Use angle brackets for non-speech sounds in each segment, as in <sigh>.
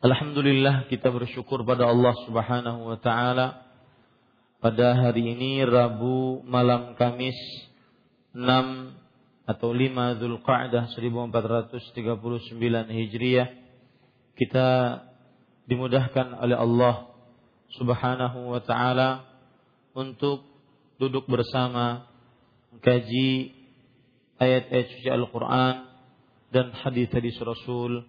Alhamdulillah kita bersyukur pada Allah Subhanahu wa taala. Pada hari ini Rabu malam Kamis 6 atau 5 Zulqa'dah 1439 Hijriah kita dimudahkan oleh Allah Subhanahu wa taala untuk duduk bersama mengkaji ayat-ayat suci Al-Qur'an dan hadis-hadis Rasul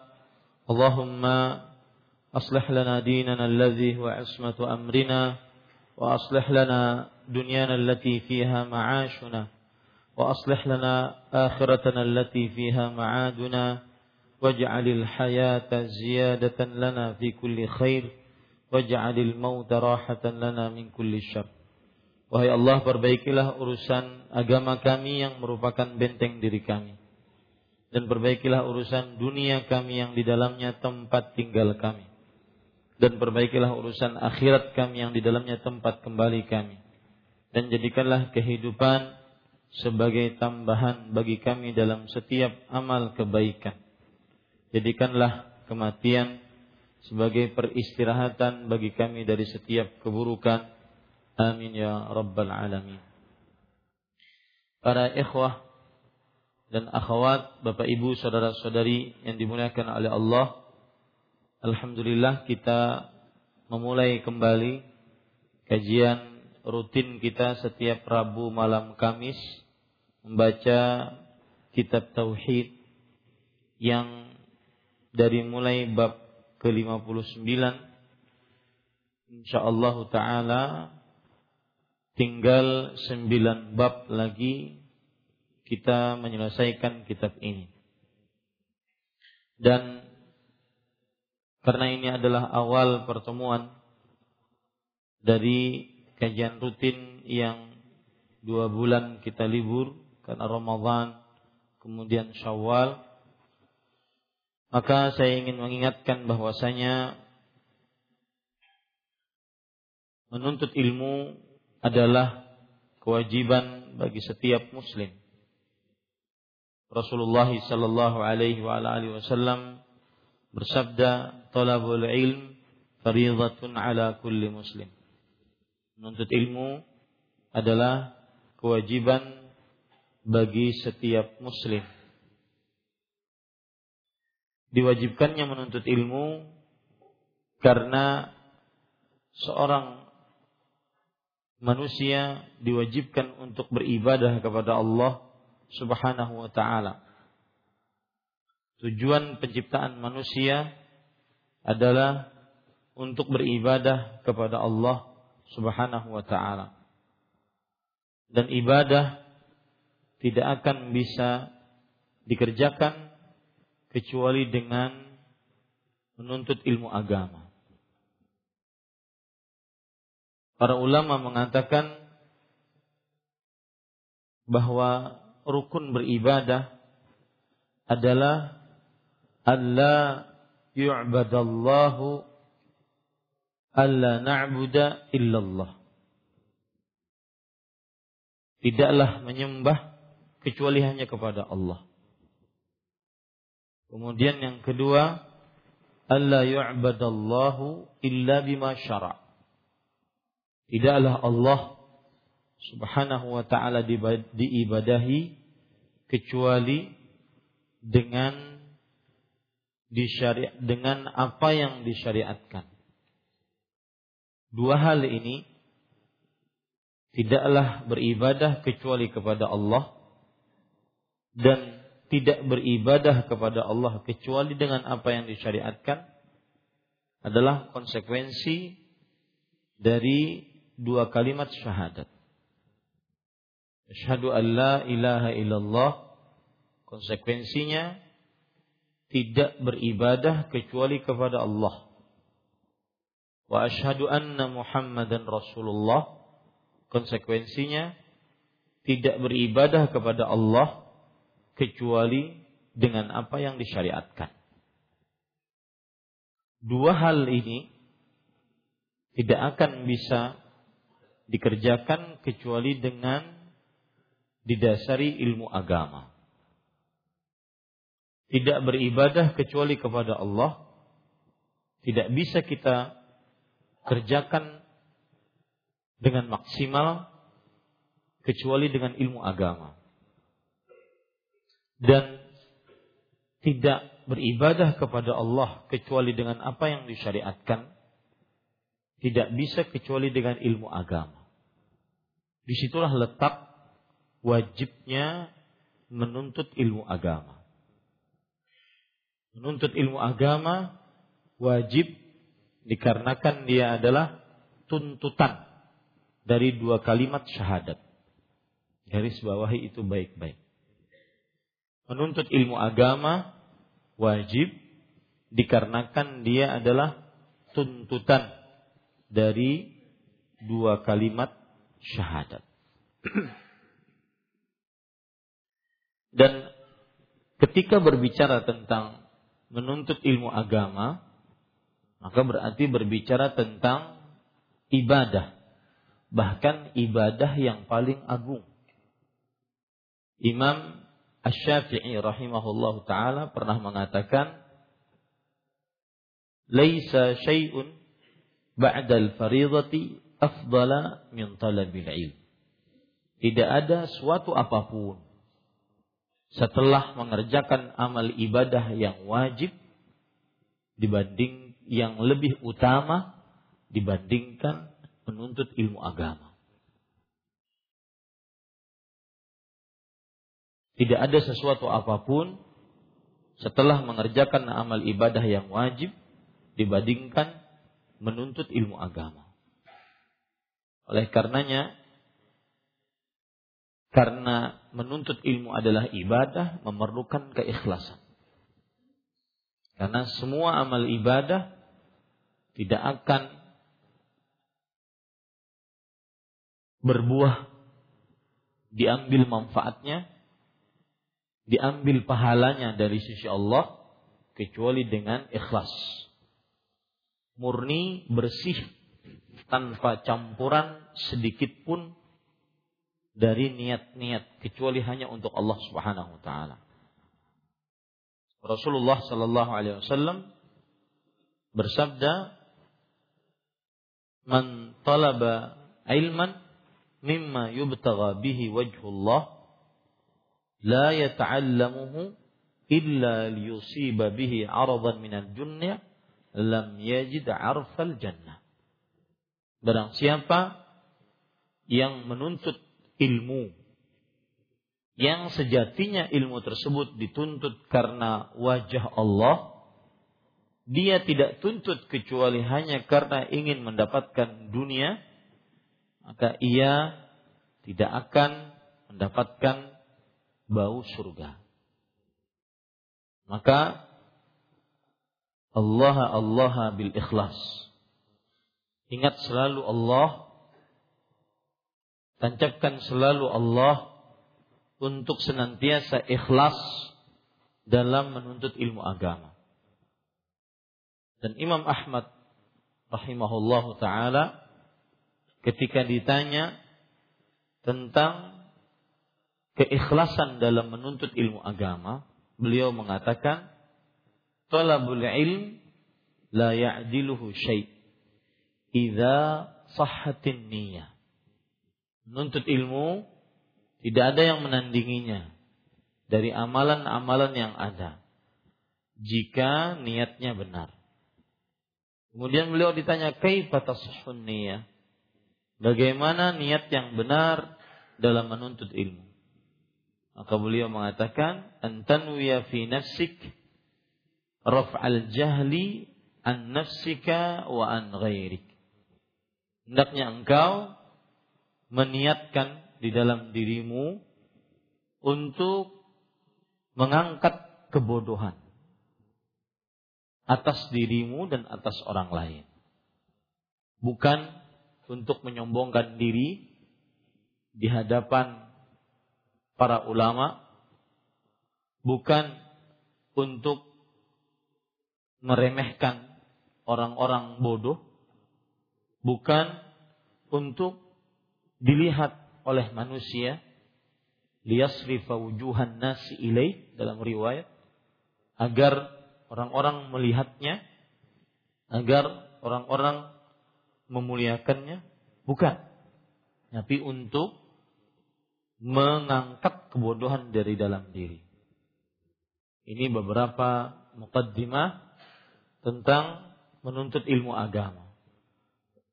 اللهم أصلح لنا ديننا الذي هو عصمة أمرنا وأصلح لنا دنيانا التي فيها معاشنا وأصلح لنا آخرتنا التي فيها معادنا واجعل الحياة زيادة لنا في كل خير واجعل الموت راحة لنا من كل شر Wahai Allah perbaikilah urusan agama kami yang merupakan benteng diri kami dan perbaikilah urusan dunia kami yang di dalamnya tempat tinggal kami. Dan perbaikilah urusan akhirat kami yang di dalamnya tempat kembali kami. Dan jadikanlah kehidupan sebagai tambahan bagi kami dalam setiap amal kebaikan. Jadikanlah kematian sebagai peristirahatan bagi kami dari setiap keburukan. Amin ya rabbal alamin. Para ikhwah dan akhwat, Bapak Ibu, saudara-saudari yang dimuliakan oleh Allah. Alhamdulillah kita memulai kembali kajian rutin kita setiap Rabu malam Kamis membaca kitab tauhid yang dari mulai bab ke-59 insyaallah taala tinggal 9 bab lagi kita menyelesaikan kitab ini. Dan karena ini adalah awal pertemuan dari kajian rutin yang dua bulan kita libur karena Ramadan kemudian Syawal maka saya ingin mengingatkan bahwasanya menuntut ilmu adalah kewajiban bagi setiap muslim Rasulullah sallallahu alaihi wa alihi wasallam bersabda, "Talabul ilm fardhatun ala kulli muslim." Menuntut ilmu adalah kewajiban bagi setiap muslim. Diwajibkannya menuntut ilmu karena seorang manusia diwajibkan untuk beribadah kepada Allah Subhanahu wa taala. Tujuan penciptaan manusia adalah untuk beribadah kepada Allah Subhanahu wa taala. Dan ibadah tidak akan bisa dikerjakan kecuali dengan menuntut ilmu agama. Para ulama mengatakan bahwa rukun beribadah adalah alla yu'badallahu alla na'buda illallah. Tidaklah menyembah kecuali hanya kepada Allah. Kemudian yang kedua, alla yu'badallahu illa bima syara'. Tidaklah Allah Subhanahu wa taala diibadahi kecuali dengan disyariat dengan apa yang disyariatkan. Dua hal ini tidaklah beribadah kecuali kepada Allah dan tidak beribadah kepada Allah kecuali dengan apa yang disyariatkan adalah konsekuensi dari dua kalimat syahadat. Asyhadu an la ilaha illallah. Konsekuensinya tidak beribadah kecuali kepada Allah. Wa asyhadu anna Muhammadan Rasulullah. Konsekuensinya tidak beribadah kepada Allah kecuali dengan apa yang disyariatkan. Dua hal ini tidak akan bisa dikerjakan kecuali dengan didasari ilmu agama. Tidak beribadah kecuali kepada Allah. Tidak bisa kita kerjakan dengan maksimal kecuali dengan ilmu agama. Dan tidak beribadah kepada Allah kecuali dengan apa yang disyariatkan tidak bisa kecuali dengan ilmu agama. Di situlah letak wajibnya menuntut ilmu agama. Menuntut ilmu agama wajib dikarenakan dia adalah tuntutan dari dua kalimat syahadat. Garis bawahi itu baik-baik. Menuntut ilmu agama wajib dikarenakan dia adalah tuntutan dari dua kalimat syahadat. <clears throat> Dan ketika berbicara tentang menuntut ilmu agama, maka berarti berbicara tentang ibadah, bahkan ibadah yang paling agung. Imam Asy-Syafi'i rahimahullah taala pernah mengatakan laisa syai'un ba'da al-fariidati afdala min talabil ilm. Tidak ada suatu apa pun setelah mengerjakan amal ibadah yang wajib dibanding yang lebih utama dibandingkan menuntut ilmu agama. Tidak ada sesuatu apa pun setelah mengerjakan amal ibadah yang wajib dibandingkan menuntut ilmu agama. Oleh karenanya, karena menuntut ilmu adalah ibadah, memerlukan keikhlasan. Karena semua amal ibadah tidak akan berbuah diambil manfaatnya diambil pahalanya dari sisi Allah kecuali dengan ikhlas murni bersih tanpa campuran sedikit pun dari niat-niat kecuali hanya untuk Allah Subhanahu wa taala. Rasulullah sallallahu alaihi wasallam bersabda man talaba ilman mimma yubtagha bihi wajhullah la yata'allamuhu illa liyusiba bihi 'aradan minal dunya lam yajid 'arfal jannah. Barang siapa yang menuntut ilmu yang sejatinya ilmu tersebut dituntut karena wajah Allah dia tidak tuntut kecuali hanya karena ingin mendapatkan dunia, maka ia tidak akan mendapatkan bau surga. Maka Allah Allah bil ikhlas. Ingat selalu Allah tancapkan selalu Allah untuk senantiasa ikhlas dalam menuntut ilmu agama. Dan Imam Ahmad rahimahullah taala ketika ditanya tentang keikhlasan dalam menuntut ilmu agama, beliau mengatakan, "Talabul ilm la ya'diluhu syai' idza sahhatin niyyah." Menuntut ilmu tidak ada yang menandinginya dari amalan-amalan yang ada jika niatnya benar. Kemudian beliau ditanya, "Kaifa tasihhun niyah?" Bagaimana niat yang benar dalam menuntut ilmu? Maka beliau mengatakan, "Antanwiya fi nafsik raf'al jahli an nafsika wa an ghairik." Hendaknya engkau meniatkan di dalam dirimu untuk mengangkat kebodohan atas dirimu dan atas orang lain. Bukan untuk menyombongkan diri di hadapan para ulama, bukan untuk meremehkan orang-orang bodoh, bukan untuk dilihat oleh manusia liyasrifa wujuhan nasi ilaih dalam riwayat agar orang-orang melihatnya agar orang-orang memuliakannya bukan. Tapi untuk mengangkat kebodohan dari dalam diri. Ini beberapa mukaddimah tentang menuntut ilmu agama.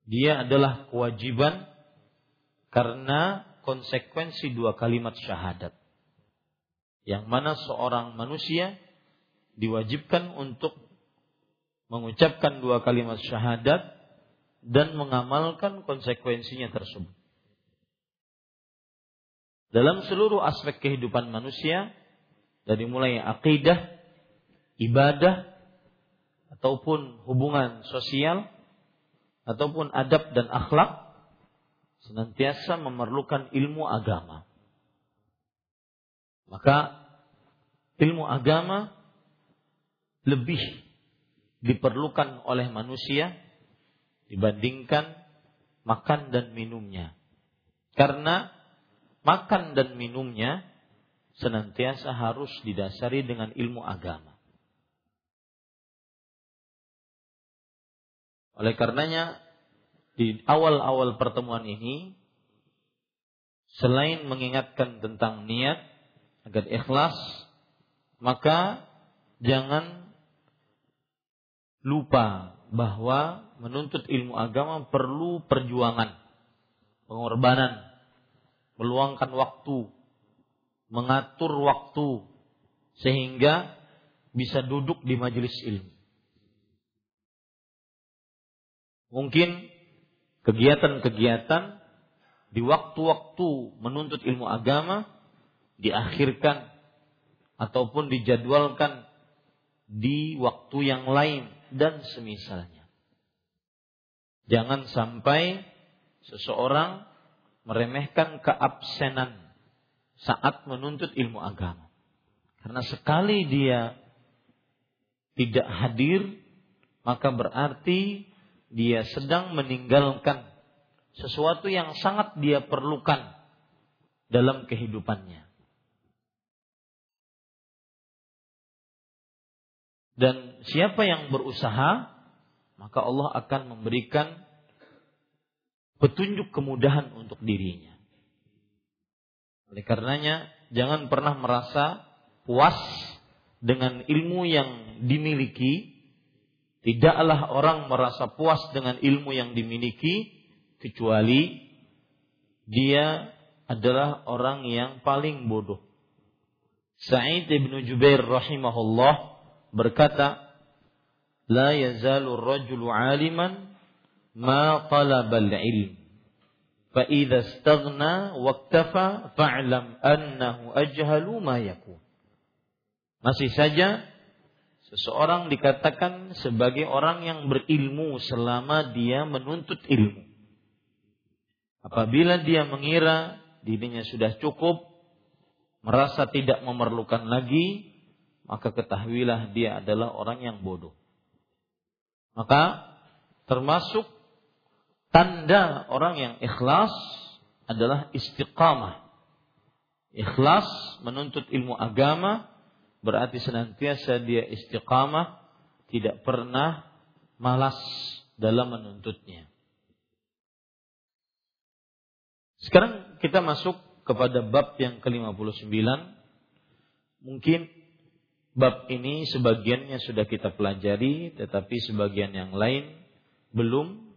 Dia adalah kewajiban karena konsekuensi dua kalimat syahadat yang mana seorang manusia diwajibkan untuk mengucapkan dua kalimat syahadat dan mengamalkan konsekuensinya tersebut. Dalam seluruh aspek kehidupan manusia, dari mulai akidah, ibadah, ataupun hubungan sosial, ataupun adab dan akhlak, senantiasa memerlukan ilmu agama. Maka ilmu agama lebih diperlukan oleh manusia dibandingkan makan dan minumnya. Karena makan dan minumnya senantiasa harus didasari dengan ilmu agama. Oleh karenanya di awal-awal pertemuan ini selain mengingatkan tentang niat agar ikhlas, maka jangan lupa bahwa menuntut ilmu agama perlu perjuangan, pengorbanan, meluangkan waktu, mengatur waktu sehingga bisa duduk di majelis ilmu. Mungkin kegiatan-kegiatan di waktu-waktu menuntut ilmu agama diakhirkan ataupun dijadwalkan di waktu yang lain dan semisalnya. Jangan sampai seseorang meremehkan keabsenan saat menuntut ilmu agama. Karena sekali dia tidak hadir, maka berarti dia sedang meninggalkan sesuatu yang sangat dia perlukan dalam kehidupannya. Dan siapa yang berusaha, maka Allah akan memberikan petunjuk kemudahan untuk dirinya. Oleh karenanya, jangan pernah merasa puas dengan ilmu yang dimiliki. Tidaklah orang merasa puas dengan ilmu yang dimiliki kecuali dia adalah orang yang paling bodoh. Sa'id bin Jubair rahimahullah berkata, "La yazalu ar-rajulu 'aliman ma talaba al-'ilm." فإذا استغنى واكتفى فاعلم أنه أجهل ما يكون Masih saja seseorang dikatakan sebagai orang yang berilmu selama dia menuntut ilmu. Apabila dia mengira dirinya sudah cukup, merasa tidak memerlukan lagi, maka ketahuilah dia adalah orang yang bodoh. Maka termasuk tanda orang yang ikhlas adalah istiqamah. Ikhlas menuntut ilmu agama berarti senantiasa dia istiqamah, tidak pernah malas dalam menuntutnya. Sekarang kita masuk kepada bab yang ke-59. Mungkin bab ini sebagiannya sudah kita pelajari, tetapi sebagian yang lain belum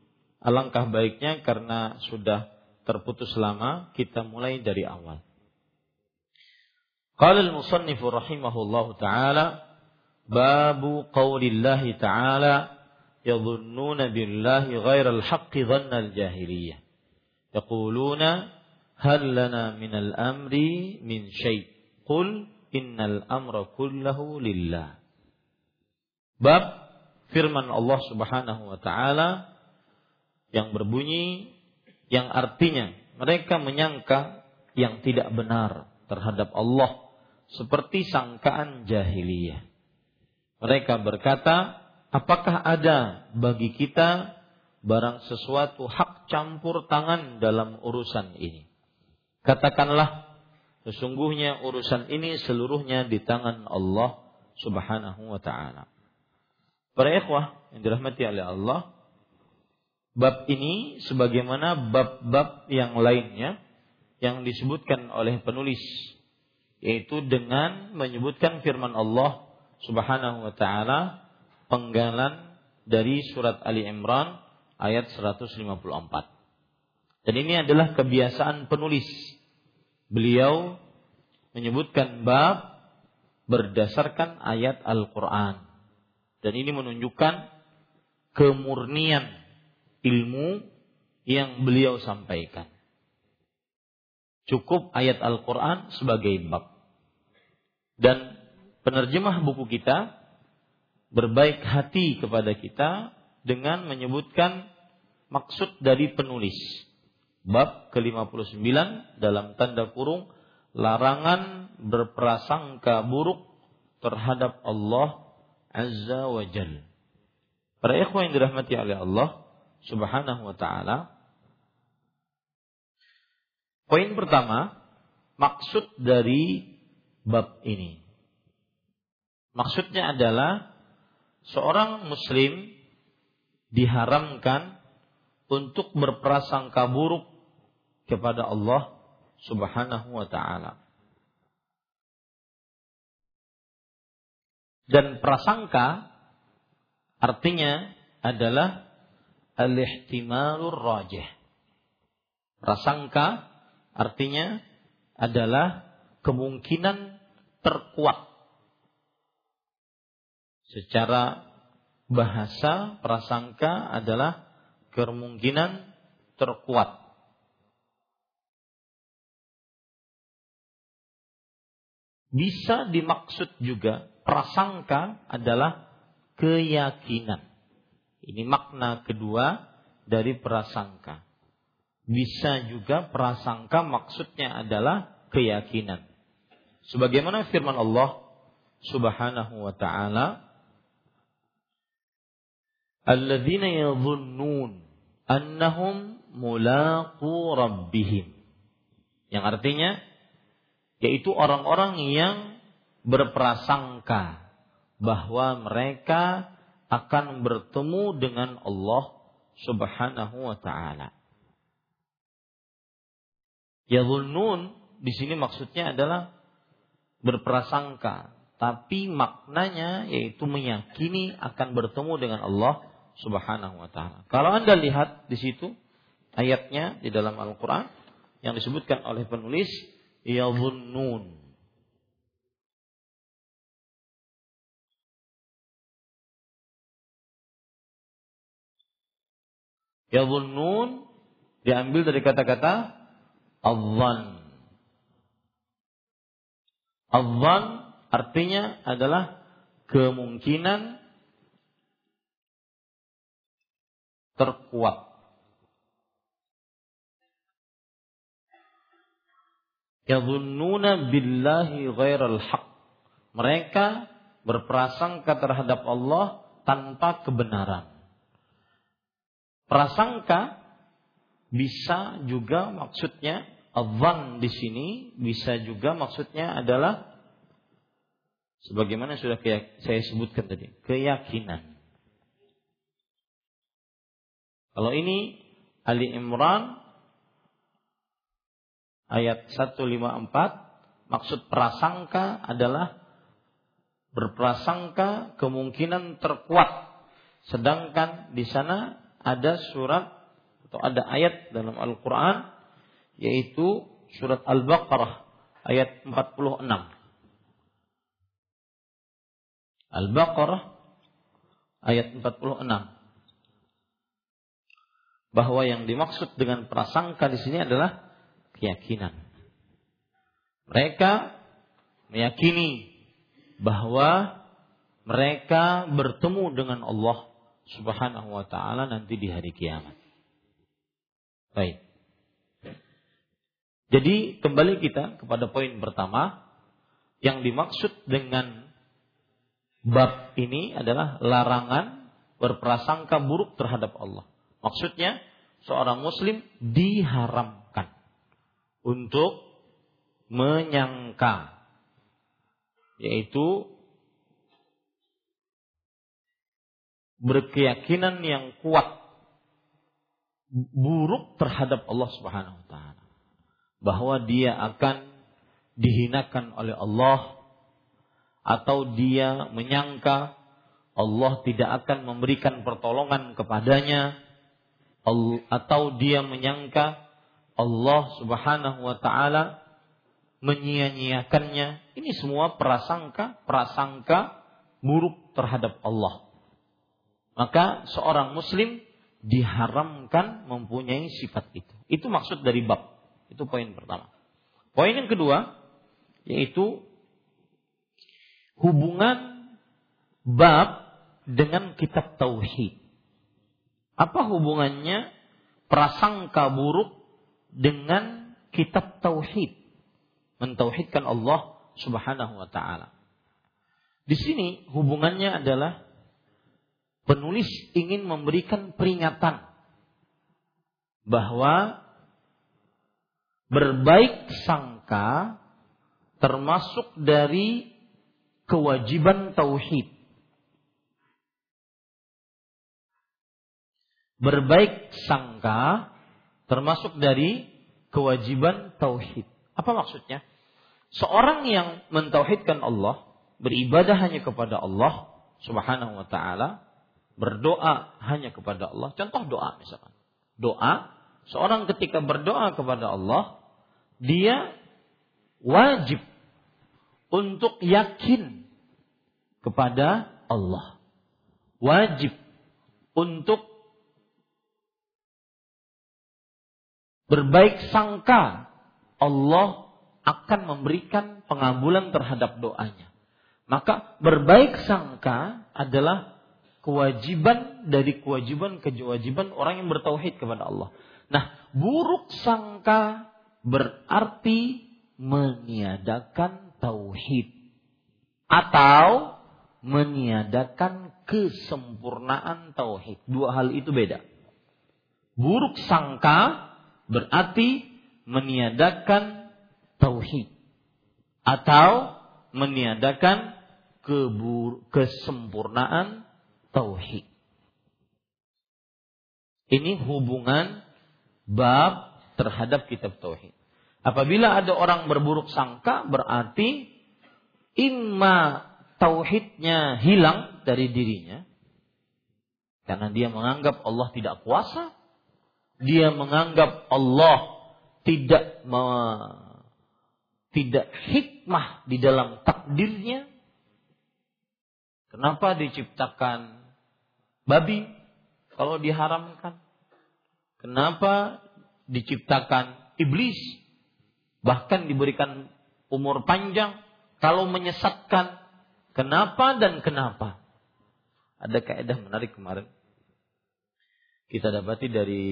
Alangkah baiknya karena sudah terputus lama kita mulai dari awal. Qala al-musannif rahimahullah taala babu qaulillahi taala yadhunnuna billahi ghairal haqqi dhanna al-jahiliyah. Yaquluna hal lana min al-amri min syai' qul innal amra kullahu lillah. Bab firman Allah Subhanahu wa taala yang berbunyi yang artinya mereka menyangka yang tidak benar terhadap Allah seperti sangkaan jahiliyah. Mereka berkata, apakah ada bagi kita barang sesuatu hak campur tangan dalam urusan ini? Katakanlah, sesungguhnya urusan ini seluruhnya di tangan Allah Subhanahu wa taala. Para ikhwah yang dirahmati oleh Allah, bab ini sebagaimana bab-bab yang lainnya yang disebutkan oleh penulis yaitu dengan menyebutkan firman Allah Subhanahu wa taala penggalan dari surat Ali Imran ayat 154. Dan ini adalah kebiasaan penulis. Beliau menyebutkan bab berdasarkan ayat Al-Qur'an. Dan ini menunjukkan kemurnian ilmu yang beliau sampaikan. Cukup ayat Al-Quran sebagai bab. Dan penerjemah buku kita berbaik hati kepada kita dengan menyebutkan maksud dari penulis. Bab ke-59 dalam tanda kurung larangan berprasangka buruk terhadap Allah Azza wa Jal. Para ikhwan yang dirahmati oleh Allah, Subhanahu wa taala. Poin pertama, maksud dari bab ini. Maksudnya adalah seorang muslim diharamkan untuk berprasangka buruk kepada Allah Subhanahu wa taala. Dan prasangka artinya adalah al-ihtimalur rajih. Prasangka artinya adalah kemungkinan terkuat. Secara bahasa prasangka adalah kemungkinan terkuat. Bisa dimaksud juga prasangka adalah keyakinan. Ini makna kedua dari prasangka. Bisa juga prasangka maksudnya adalah keyakinan. Sebagaimana firman Allah Subhanahu wa taala, "Alladzina yadhunnun annahum mulaqu rabbihim." Yang artinya yaitu orang-orang yang berprasangka bahwa mereka akan bertemu dengan Allah Subhanahu wa taala. Yadhunnun di sini maksudnya adalah berprasangka, tapi maknanya yaitu meyakini akan bertemu dengan Allah Subhanahu wa taala. Kalau Anda lihat di situ ayatnya di dalam Al-Qur'an yang disebutkan oleh penulis yadhunnun. Yadhunnun diambil dari kata-kata Adhan artinya adalah kemungkinan terkuat. Yadhunnuna billahi ghairal haq. Mereka berprasangka terhadap Allah tanpa kebenaran. Prasangka bisa juga maksudnya Adhan di sini bisa juga maksudnya adalah sebagaimana sudah saya sebutkan tadi, keyakinan. Kalau ini Ali Imran ayat 154 maksud prasangka adalah berprasangka kemungkinan terkuat sedangkan di sana ada surat atau ada ayat dalam Al-Qur'an yaitu surat Al-Baqarah ayat 46. Al-Baqarah ayat 46. Bahwa yang dimaksud dengan prasangka di sini adalah keyakinan. Mereka meyakini bahwa mereka bertemu dengan Allah Subhanahu wa taala nanti di hari kiamat. Baik. Jadi kembali kita kepada poin pertama yang dimaksud dengan bab ini adalah larangan berprasangka buruk terhadap Allah. Maksudnya seorang muslim diharamkan untuk menyangka yaitu berkeyakinan yang kuat buruk terhadap Allah Subhanahu wa taala. Bahwa dia akan dihinakan oleh Allah atau dia menyangka Allah tidak akan memberikan pertolongan kepadanya atau dia menyangka Allah Subhanahu wa taala menyia-nyiakannya. Ini semua prasangka, prasangka buruk terhadap Allah. Maka seorang muslim diharamkan mempunyai sifat itu. Itu maksud dari bab. Itu poin pertama. Poin yang kedua yaitu hubungan bab dengan kitab tauhid. Apa hubungannya prasangka buruk dengan kitab tauhid? Mentauhidkan Allah Subhanahu wa taala. Di sini hubungannya adalah penulis ingin memberikan peringatan bahwa berbaik sangka termasuk dari kewajiban tauhid. Berbaik sangka termasuk dari kewajiban tauhid. Apa maksudnya? Seorang yang mentauhidkan Allah, beribadah hanya kepada Allah Subhanahu wa taala, berdoa hanya kepada Allah. Contoh doa misalkan. Doa, seorang ketika berdoa kepada Allah, dia wajib untuk yakin kepada Allah. Wajib untuk berbaik sangka Allah akan memberikan pengabulan terhadap doanya. Maka berbaik sangka adalah kewajiban dari kewajiban-kewajiban orang yang bertauhid kepada Allah. Nah, buruk sangka berarti meniadakan tauhid atau meniadakan kesempurnaan tauhid. Dua hal itu beda. Buruk sangka berarti meniadakan tauhid atau meniadakan kesempurnaan tauhid. Ini hubungan bab terhadap kitab tauhid. Apabila ada orang berburuk sangka berarti imma tauhidnya hilang dari dirinya karena dia menganggap Allah tidak kuasa, dia menganggap Allah tidak me, tidak hikmah di dalam takdirnya. Kenapa diciptakan babi kalau diharamkan? Kenapa diciptakan iblis bahkan diberikan umur panjang kalau menyesatkan kenapa dan kenapa ada kaidah menarik kemarin kita dapati dari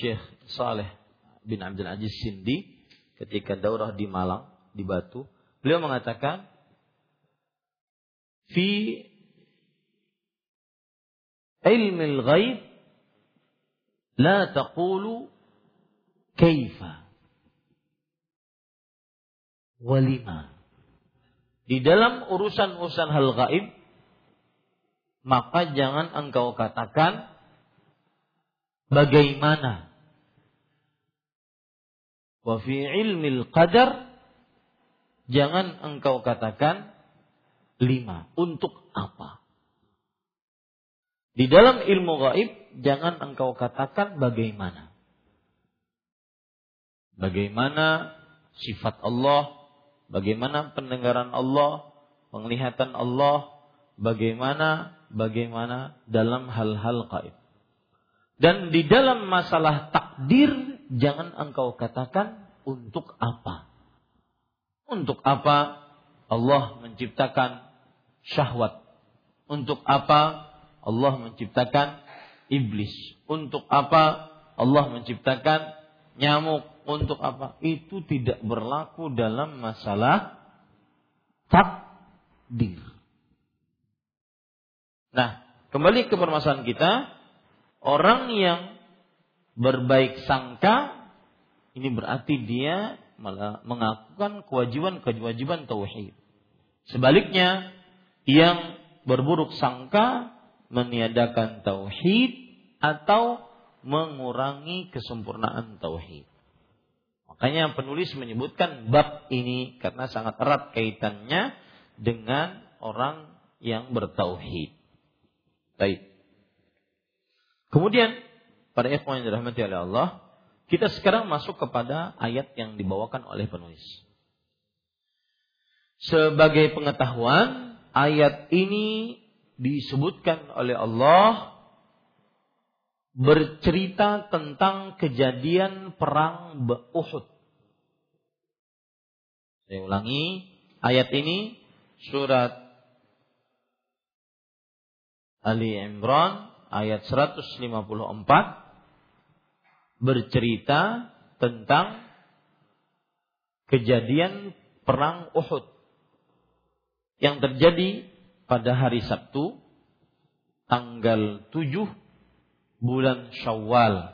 Syekh Saleh bin Abdul Aziz Sindi ketika daurah di Malang di Batu beliau mengatakan fi ilmi al-ghaib la taqulu kaifa walima. Di dalam urusan-urusan hal gaib, maka jangan engkau katakan bagaimana. Wa fi ilmil qadar, jangan engkau katakan lima. Untuk apa? Di dalam ilmu gaib, jangan engkau katakan bagaimana. Bagaimana sifat Allah, bagaimana pendengaran Allah, penglihatan Allah, bagaimana bagaimana dalam hal-hal gaib. Dan di dalam masalah takdir jangan engkau katakan untuk apa. Untuk apa Allah menciptakan syahwat? Untuk apa Allah menciptakan iblis? Untuk apa Allah menciptakan nyamuk? untuk apa? Itu tidak berlaku dalam masalah takdir. Nah, kembali ke permasalahan kita, orang yang berbaik sangka ini berarti dia malah mengakukan kewajiban-kewajiban tauhid. Sebaliknya, yang berburuk sangka meniadakan tauhid atau mengurangi kesempurnaan tauhid. Makanya penulis menyebutkan bab ini karena sangat erat kaitannya dengan orang yang bertauhid. Baik. Kemudian pada ikhwan yang dirahmati oleh Allah, kita sekarang masuk kepada ayat yang dibawakan oleh penulis. Sebagai pengetahuan, ayat ini disebutkan oleh Allah bercerita tentang kejadian perang Uhud. Saya ulangi, ayat ini surat Ali Imran ayat 154 bercerita tentang kejadian perang Uhud yang terjadi pada hari Sabtu tanggal 7 bulan Syawal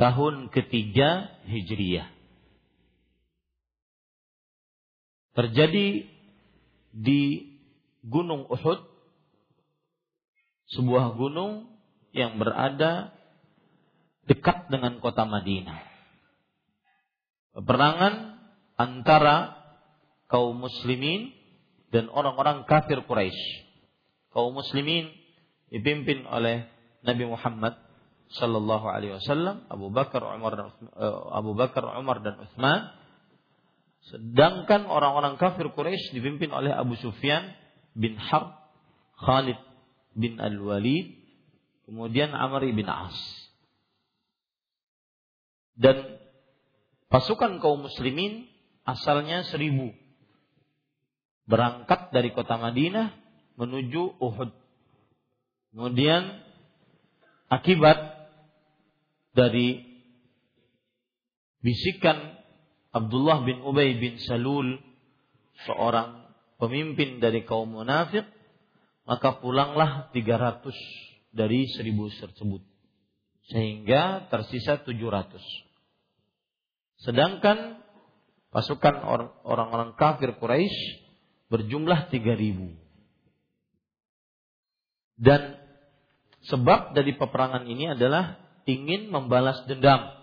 tahun ketiga Hijriyah. Terjadi di Gunung Uhud, sebuah gunung yang berada dekat dengan kota Madinah. Peperangan antara kaum muslimin dan orang-orang kafir Quraisy. Kaum muslimin dipimpin oleh Nabi Muhammad Sallallahu Alaihi Wasallam, Abu Bakar, Umar, dan, uh, Abu Bakar, Umar dan Uthman. Sedangkan orang-orang kafir Quraisy dipimpin oleh Abu Sufyan bin Harb, Khalid bin Al-Walid, kemudian Amr bin As. Dan pasukan kaum muslimin asalnya seribu. Berangkat dari kota Madinah menuju Uhud. Kemudian akibat dari bisikan Abdullah bin Ubay bin Salul seorang pemimpin dari kaum munafik maka pulanglah 300 dari 1000 tersebut sehingga tersisa 700 sedangkan pasukan orang-orang kafir Quraisy berjumlah 3000 dan Sebab dari peperangan ini adalah ingin membalas dendam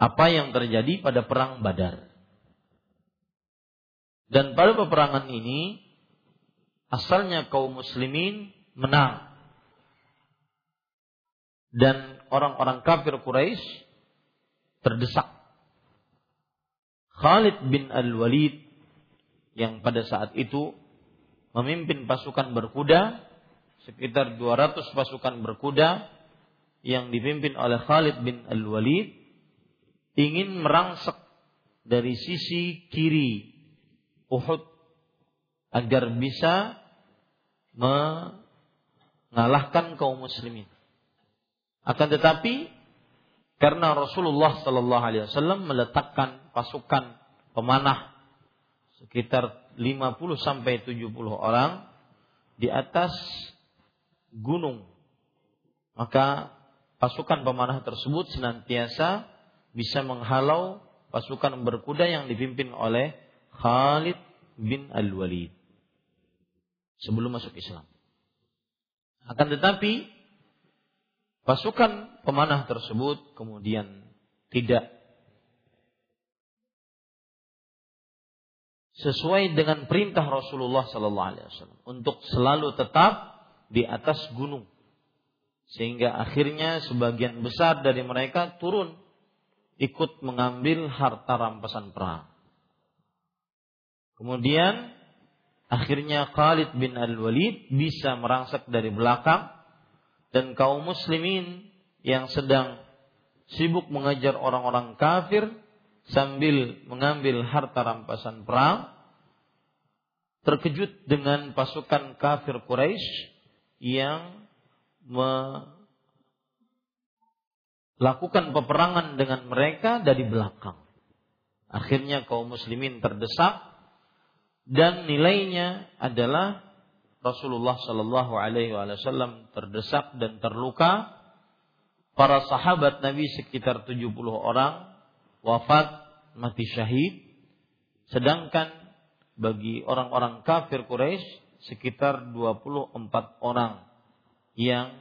apa yang terjadi pada perang Badar. Dan pada peperangan ini asalnya kaum muslimin menang. Dan orang-orang kafir Quraisy terdesak. Khalid bin Al-Walid yang pada saat itu memimpin pasukan berkuda sekitar 200 pasukan berkuda yang dipimpin oleh Khalid bin Al-Walid ingin merangsek dari sisi kiri Uhud agar bisa mengalahkan kaum muslimin. Akan tetapi karena Rasulullah Shallallahu Alaihi Wasallam meletakkan pasukan pemanah sekitar 50 sampai 70 orang di atas gunung. Maka pasukan pemanah tersebut senantiasa bisa menghalau pasukan berkuda yang dipimpin oleh Khalid bin Al-Walid sebelum masuk Islam. Akan tetapi pasukan pemanah tersebut kemudian tidak sesuai dengan perintah Rasulullah sallallahu alaihi wasallam untuk selalu tetap di atas gunung. Sehingga akhirnya sebagian besar dari mereka turun ikut mengambil harta rampasan perang. Kemudian akhirnya Khalid bin Al-Walid bisa merangsek dari belakang dan kaum muslimin yang sedang sibuk mengejar orang-orang kafir sambil mengambil harta rampasan perang terkejut dengan pasukan kafir Quraisy yang melakukan peperangan dengan mereka dari belakang. Akhirnya kaum muslimin terdesak dan nilainya adalah Rasulullah Shallallahu Alaihi Wasallam terdesak dan terluka. Para sahabat Nabi sekitar 70 orang wafat mati syahid. Sedangkan bagi orang-orang kafir Quraisy sekitar 24 orang yang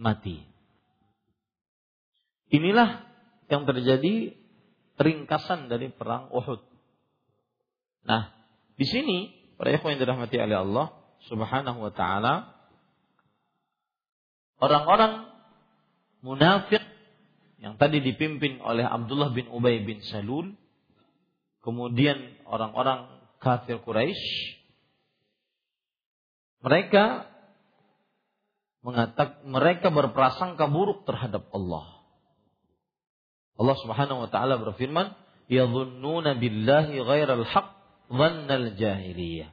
mati. Inilah yang terjadi ringkasan dari perang Uhud. Nah, di sini para ikhwan yang dirahmati oleh Allah Subhanahu wa taala orang-orang munafik yang tadi dipimpin oleh Abdullah bin Ubay bin Salul kemudian orang-orang kafir Quraisy mereka mengatakan mereka berprasangka buruk terhadap Allah. Allah Subhanahu wa taala berfirman, "Yadhunnuna billahi ghairal haqq dhannal jahiliyah.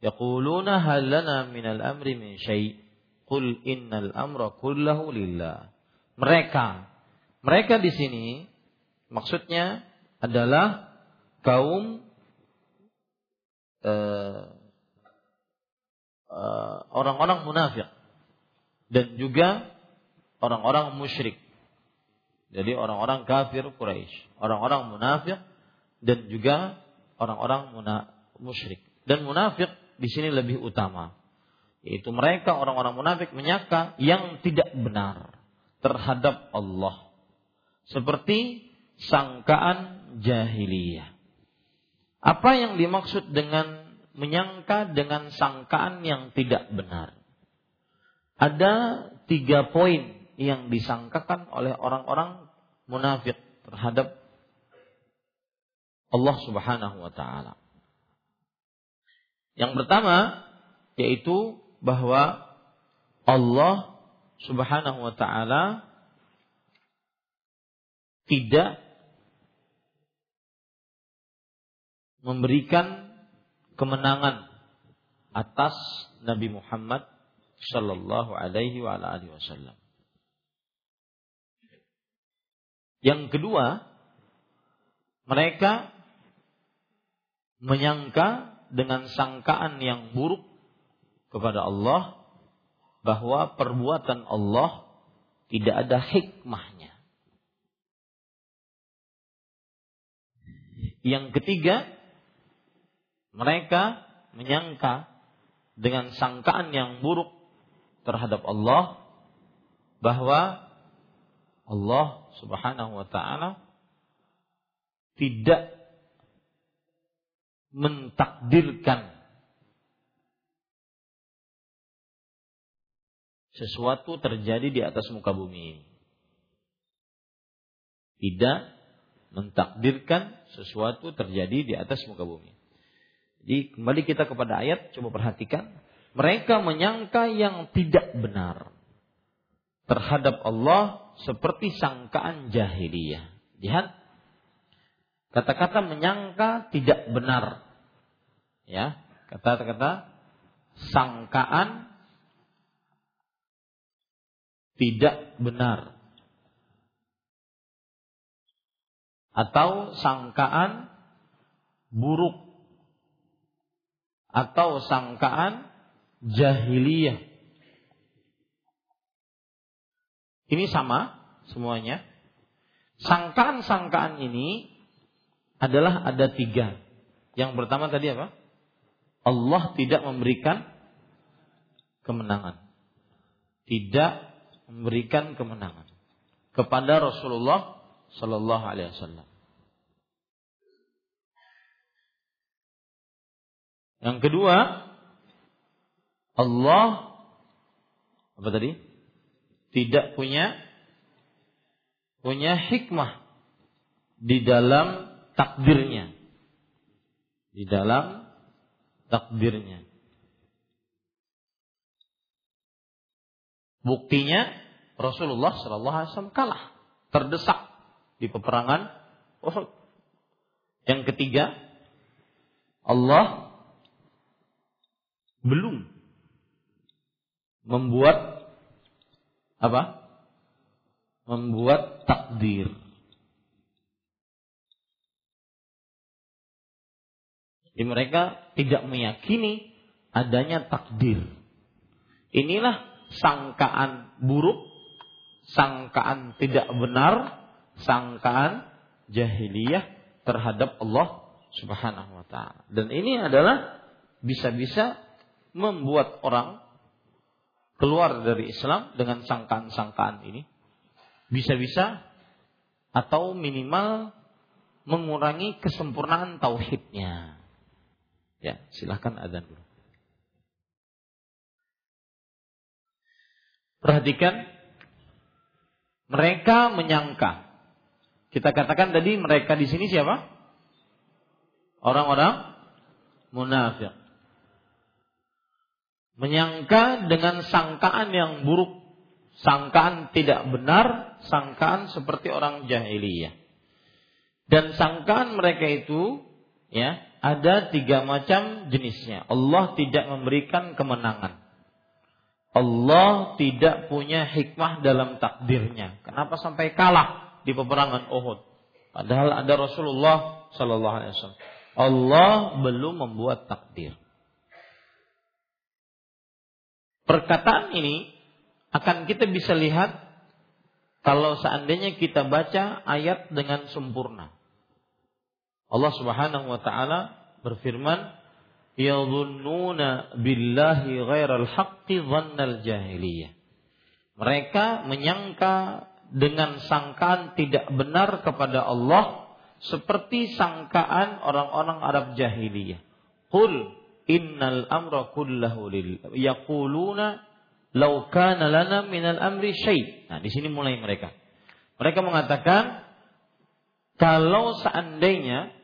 Yaquluna hal lana minal amri min syai' Qul innal amra kullahu lillah. Mereka mereka di sini maksudnya adalah kaum uh, uh, orang-orang munafik dan juga orang-orang musyrik. Jadi orang-orang kafir Quraisy, orang-orang munafik dan juga orang-orang musyrik. Dan munafik di sini lebih utama. Yaitu mereka orang-orang munafik menyangka yang tidak benar terhadap Allah. Seperti sangkaan jahiliyah. Apa yang dimaksud dengan menyangka dengan sangkaan yang tidak benar? Ada tiga poin yang disangkakan oleh orang-orang munafik terhadap Allah Subhanahu wa taala. Yang pertama yaitu bahwa Allah Subhanahu wa taala tidak memberikan kemenangan atas Nabi Muhammad sallallahu alaihi wasallam. Yang kedua, mereka menyangka dengan sangkaan yang buruk kepada Allah bahwa perbuatan Allah tidak ada hikmahnya. Yang ketiga, mereka menyangka dengan sangkaan yang buruk terhadap Allah bahwa Allah Subhanahu wa taala tidak mentakdirkan sesuatu terjadi di atas muka bumi ini. Tidak mentakdirkan sesuatu terjadi di atas muka bumi. Jadi kembali kita kepada ayat, coba perhatikan. Mereka menyangka yang tidak benar terhadap Allah seperti sangkaan jahiliyah. Lihat, kata-kata menyangka tidak benar. Ya, kata-kata sangkaan tidak benar atau sangkaan buruk atau sangkaan jahiliyah. Ini sama semuanya. Sangkaan-sangkaan ini adalah ada tiga. Yang pertama tadi apa? Allah tidak memberikan kemenangan. Tidak memberikan kemenangan kepada Rasulullah Sallallahu Alaihi Wasallam. Yang kedua, Allah apa tadi? Tidak punya punya hikmah di dalam takdirnya. Di dalam takdirnya. Buktinya Rasulullah Shallallahu Alaihi Wasallam kalah, terdesak di peperangan. Yang ketiga, Allah belum membuat apa? Membuat takdir. Jadi mereka tidak meyakini adanya takdir. Inilah sangkaan buruk, sangkaan tidak benar, sangkaan jahiliyah terhadap Allah Subhanahu wa taala. Dan ini adalah bisa-bisa membuat orang keluar dari Islam dengan sangkaan-sangkaan ini. Bisa-bisa atau minimal mengurangi kesempurnaan tauhidnya. Ya, silahkan adzan dulu. Perhatikan, mereka menyangka. Kita katakan tadi mereka di sini siapa? Orang-orang munafik. Menyangka dengan sangkaan yang buruk, sangkaan tidak benar, sangkaan seperti orang jahiliyah. Dan sangkaan mereka itu ya ada tiga macam jenisnya. Allah tidak memberikan kemenangan. Allah tidak punya hikmah dalam takdirnya. Kenapa sampai kalah di peperangan Uhud? Padahal ada Rasulullah Sallallahu Alaihi Wasallam. Allah belum membuat takdir. Perkataan ini akan kita bisa lihat kalau seandainya kita baca ayat dengan sempurna. Allah Subhanahu wa taala berfirman, yadhunnuna billahi ghairal haqqi dhannal jahiliyah. Mereka menyangka dengan sangkaan tidak benar kepada Allah seperti sangkaan orang-orang Arab jahiliyah. Qul innal amra kullahu lil yaquluna law kana lana minal amri syai. Nah, di sini mulai mereka. Mereka mengatakan kalau seandainya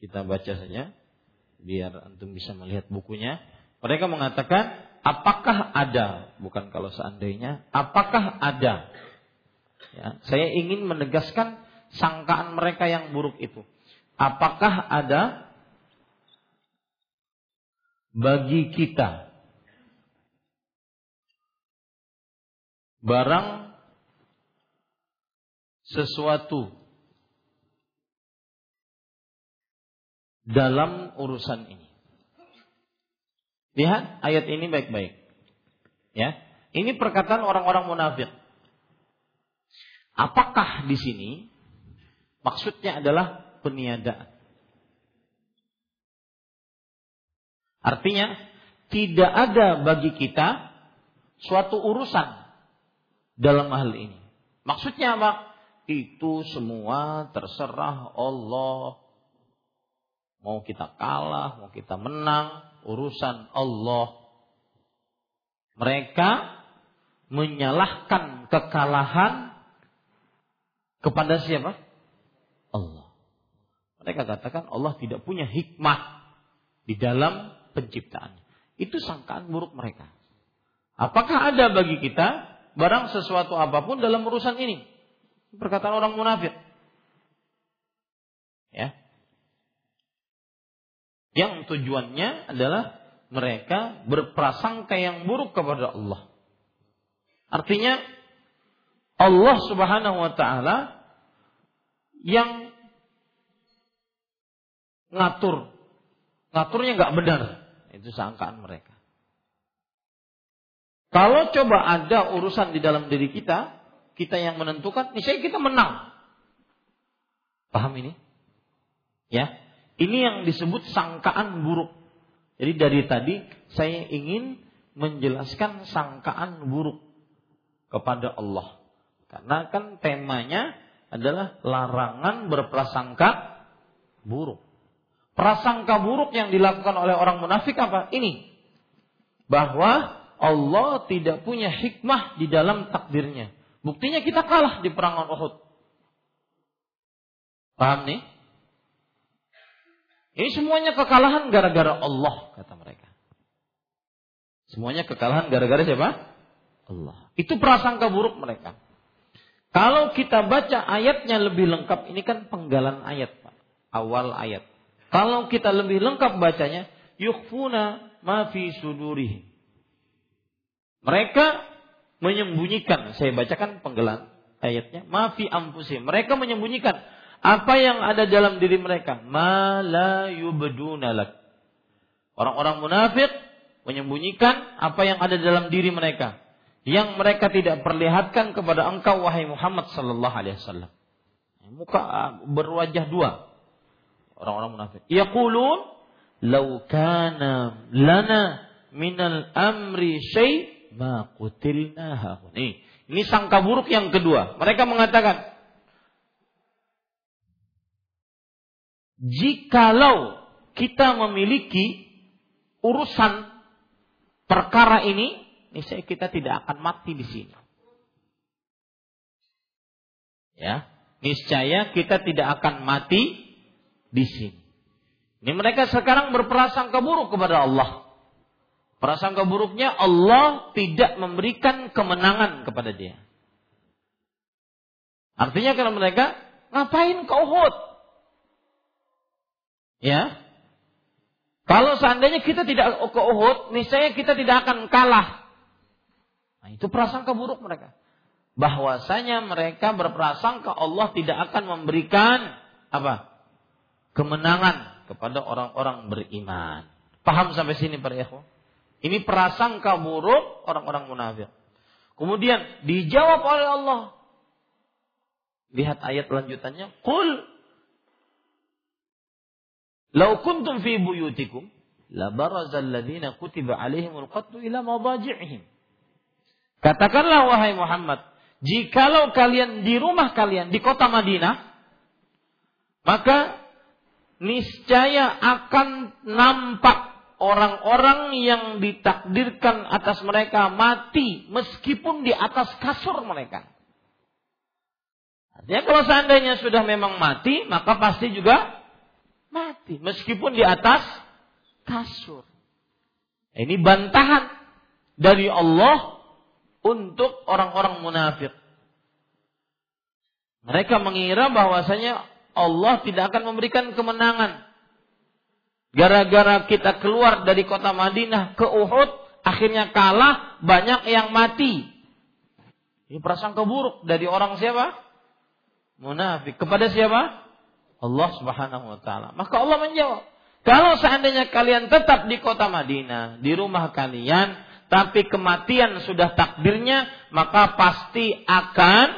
Kita baca saja biar antum bisa melihat bukunya. Mereka mengatakan, apakah ada, bukan kalau seandainya, apakah ada? Ya, saya ingin menegaskan sangkaan mereka yang buruk itu. Apakah ada bagi kita barang sesuatu dalam urusan ini. Lihat ayat ini baik-baik. Ya. Ini perkataan orang-orang munafik. Apakah di sini maksudnya adalah peniadaan? Artinya tidak ada bagi kita suatu urusan dalam hal ini. Maksudnya apa? Itu semua terserah Allah. Mau kita kalah, mau kita menang, urusan Allah. Mereka menyalahkan kekalahan kepada siapa? Mereka katakan Allah tidak punya hikmah di dalam penciptaan. Itu sangkaan buruk mereka. Apakah ada bagi kita barang sesuatu apa pun dalam urusan ini? Perkataan orang munafik. Ya. Yang tujuannya adalah mereka berprasangka yang buruk kepada Allah. Artinya Allah Subhanahu wa taala yang ngatur. Ngaturnya nggak benar. Itu sangkaan mereka. Kalau coba ada urusan di dalam diri kita, kita yang menentukan, niscaya kita menang. Paham ini? Ya. Ini yang disebut sangkaan buruk. Jadi dari tadi saya ingin menjelaskan sangkaan buruk kepada Allah. Karena kan temanya adalah larangan berprasangka buruk. Prasangka buruk yang dilakukan oleh orang munafik apa? Ini. Bahwa Allah tidak punya hikmah di dalam takdirnya. Buktinya kita kalah di perang Uhud. Paham nih? Ini semuanya kekalahan gara-gara Allah, kata mereka. Semuanya kekalahan gara-gara siapa? Allah. Itu prasangka buruk mereka. Kalau kita baca ayatnya lebih lengkap, ini kan penggalan ayat, Pak. Awal ayat. Kalau kita lebih lengkap bacanya, yukfuna ma fi sudurihim. Mereka menyembunyikan, saya bacakan penggalan ayatnya, ma fi ampusim. Mereka menyembunyikan apa yang ada dalam diri mereka, ma la yubduna. Orang-orang munafik menyembunyikan apa yang ada dalam diri mereka yang mereka tidak perlihatkan kepada engkau wahai Muhammad sallallahu alaihi wasallam. Muka berwajah dua orang-orang munafik. Yaqulun law kana lana minal amri syai ma qutilna Ini, ini sangka buruk yang kedua. Mereka mengatakan jikalau kita memiliki urusan perkara ini, niscaya kita tidak akan mati di sini. Ya, niscaya kita tidak akan mati di sini. Ini mereka sekarang berprasangka buruk kepada Allah. Prasangka buruknya Allah tidak memberikan kemenangan kepada dia. Artinya kalau mereka ngapain ke Uhud? Ya. Kalau seandainya kita tidak ke Uhud, niscaya kita tidak akan kalah. Nah, itu prasangka buruk mereka. Bahwasanya mereka berprasangka Allah tidak akan memberikan apa? Kemenangan kepada orang-orang beriman. Paham sampai sini para ikhwan? Ini prasangka buruk orang-orang munafik. Kemudian dijawab oleh Allah. Lihat ayat lanjutannya. Qul Lau kuntum fi buyutikum la barazal ladina kutiba alaihimul qatlu ila madaji'ihim. Katakanlah wahai Muhammad, jikalau kalian di rumah kalian di kota Madinah, maka niscaya akan nampak orang-orang yang ditakdirkan atas mereka mati meskipun di atas kasur mereka. Artinya kalau seandainya sudah memang mati, maka pasti juga mati meskipun di atas kasur. Ini bantahan dari Allah untuk orang-orang munafik. Mereka mengira bahwasanya Allah tidak akan memberikan kemenangan. Gara-gara kita keluar dari kota Madinah ke Uhud, akhirnya kalah, banyak yang mati. Ini prasangka buruk dari orang siapa? Munafik. Kepada siapa? Allah Subhanahu wa taala. Maka Allah menjawab, kalau seandainya kalian tetap di kota Madinah, di rumah kalian, tapi kematian sudah takdirnya, maka pasti akan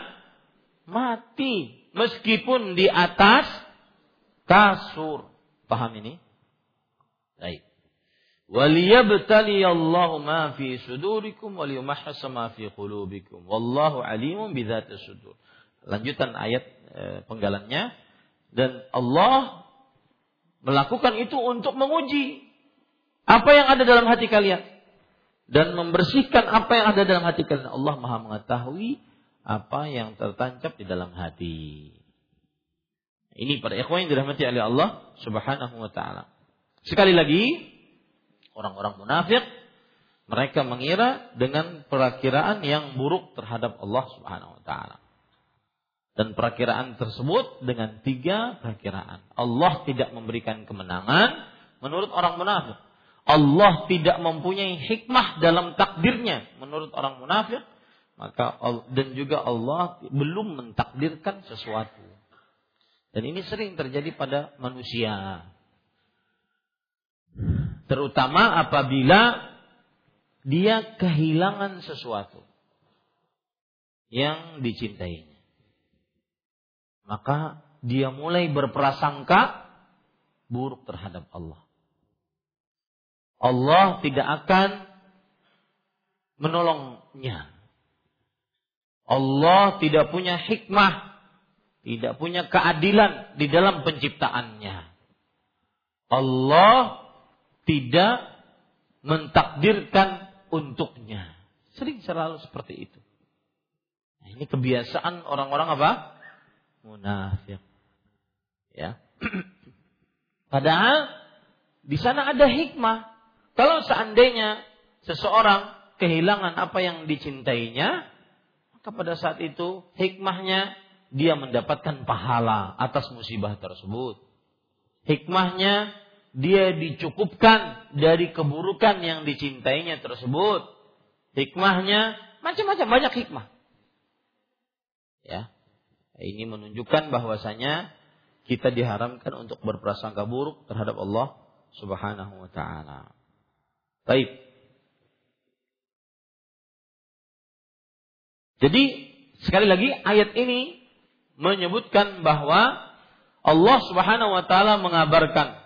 mati meskipun di atas kasur. Paham ini? Baik. Waliyabtali Allahu ma fi sudurikum waliyumahhasa ma fi qulubikum. Wallahu alimun bidzati sudur. Lanjutan ayat e, penggalannya dan Allah melakukan itu untuk menguji apa yang ada dalam hati kalian dan membersihkan apa yang ada dalam hati kalian. Allah Maha mengetahui apa yang tertancap di dalam hati. Ini pada ikhwan yang dirahmati oleh Allah Subhanahu wa taala. Sekali lagi, orang-orang munafik mereka mengira dengan perakiraan yang buruk terhadap Allah Subhanahu wa taala. Dan perakiraan tersebut dengan tiga perakiraan. Allah tidak memberikan kemenangan menurut orang munafik. Allah tidak mempunyai hikmah dalam takdirnya menurut orang munafik. Maka dan juga Allah belum mentakdirkan sesuatu. Dan ini sering terjadi pada manusia. Terutama apabila dia kehilangan sesuatu yang dicintainya. Maka dia mulai berprasangka buruk terhadap Allah. Allah tidak akan menolongnya. Allah tidak punya hikmah tidak punya keadilan di dalam penciptaannya. Allah tidak mentakdirkan untuknya. Sering selalu seperti itu. Nah, ini kebiasaan orang-orang apa? Munafik. Ya. <clears throat> Padahal di sana ada hikmah. Kalau seandainya seseorang kehilangan apa yang dicintainya, maka pada saat itu hikmahnya dia mendapatkan pahala atas musibah tersebut. Hikmahnya dia dicukupkan dari keburukan yang dicintainya tersebut. Hikmahnya macam-macam banyak hikmah. Ya. Ini menunjukkan bahwasanya kita diharamkan untuk berprasangka buruk terhadap Allah Subhanahu wa taala. Baik. Jadi sekali lagi ayat ini menyebutkan bahwa Allah Subhanahu wa taala mengabarkan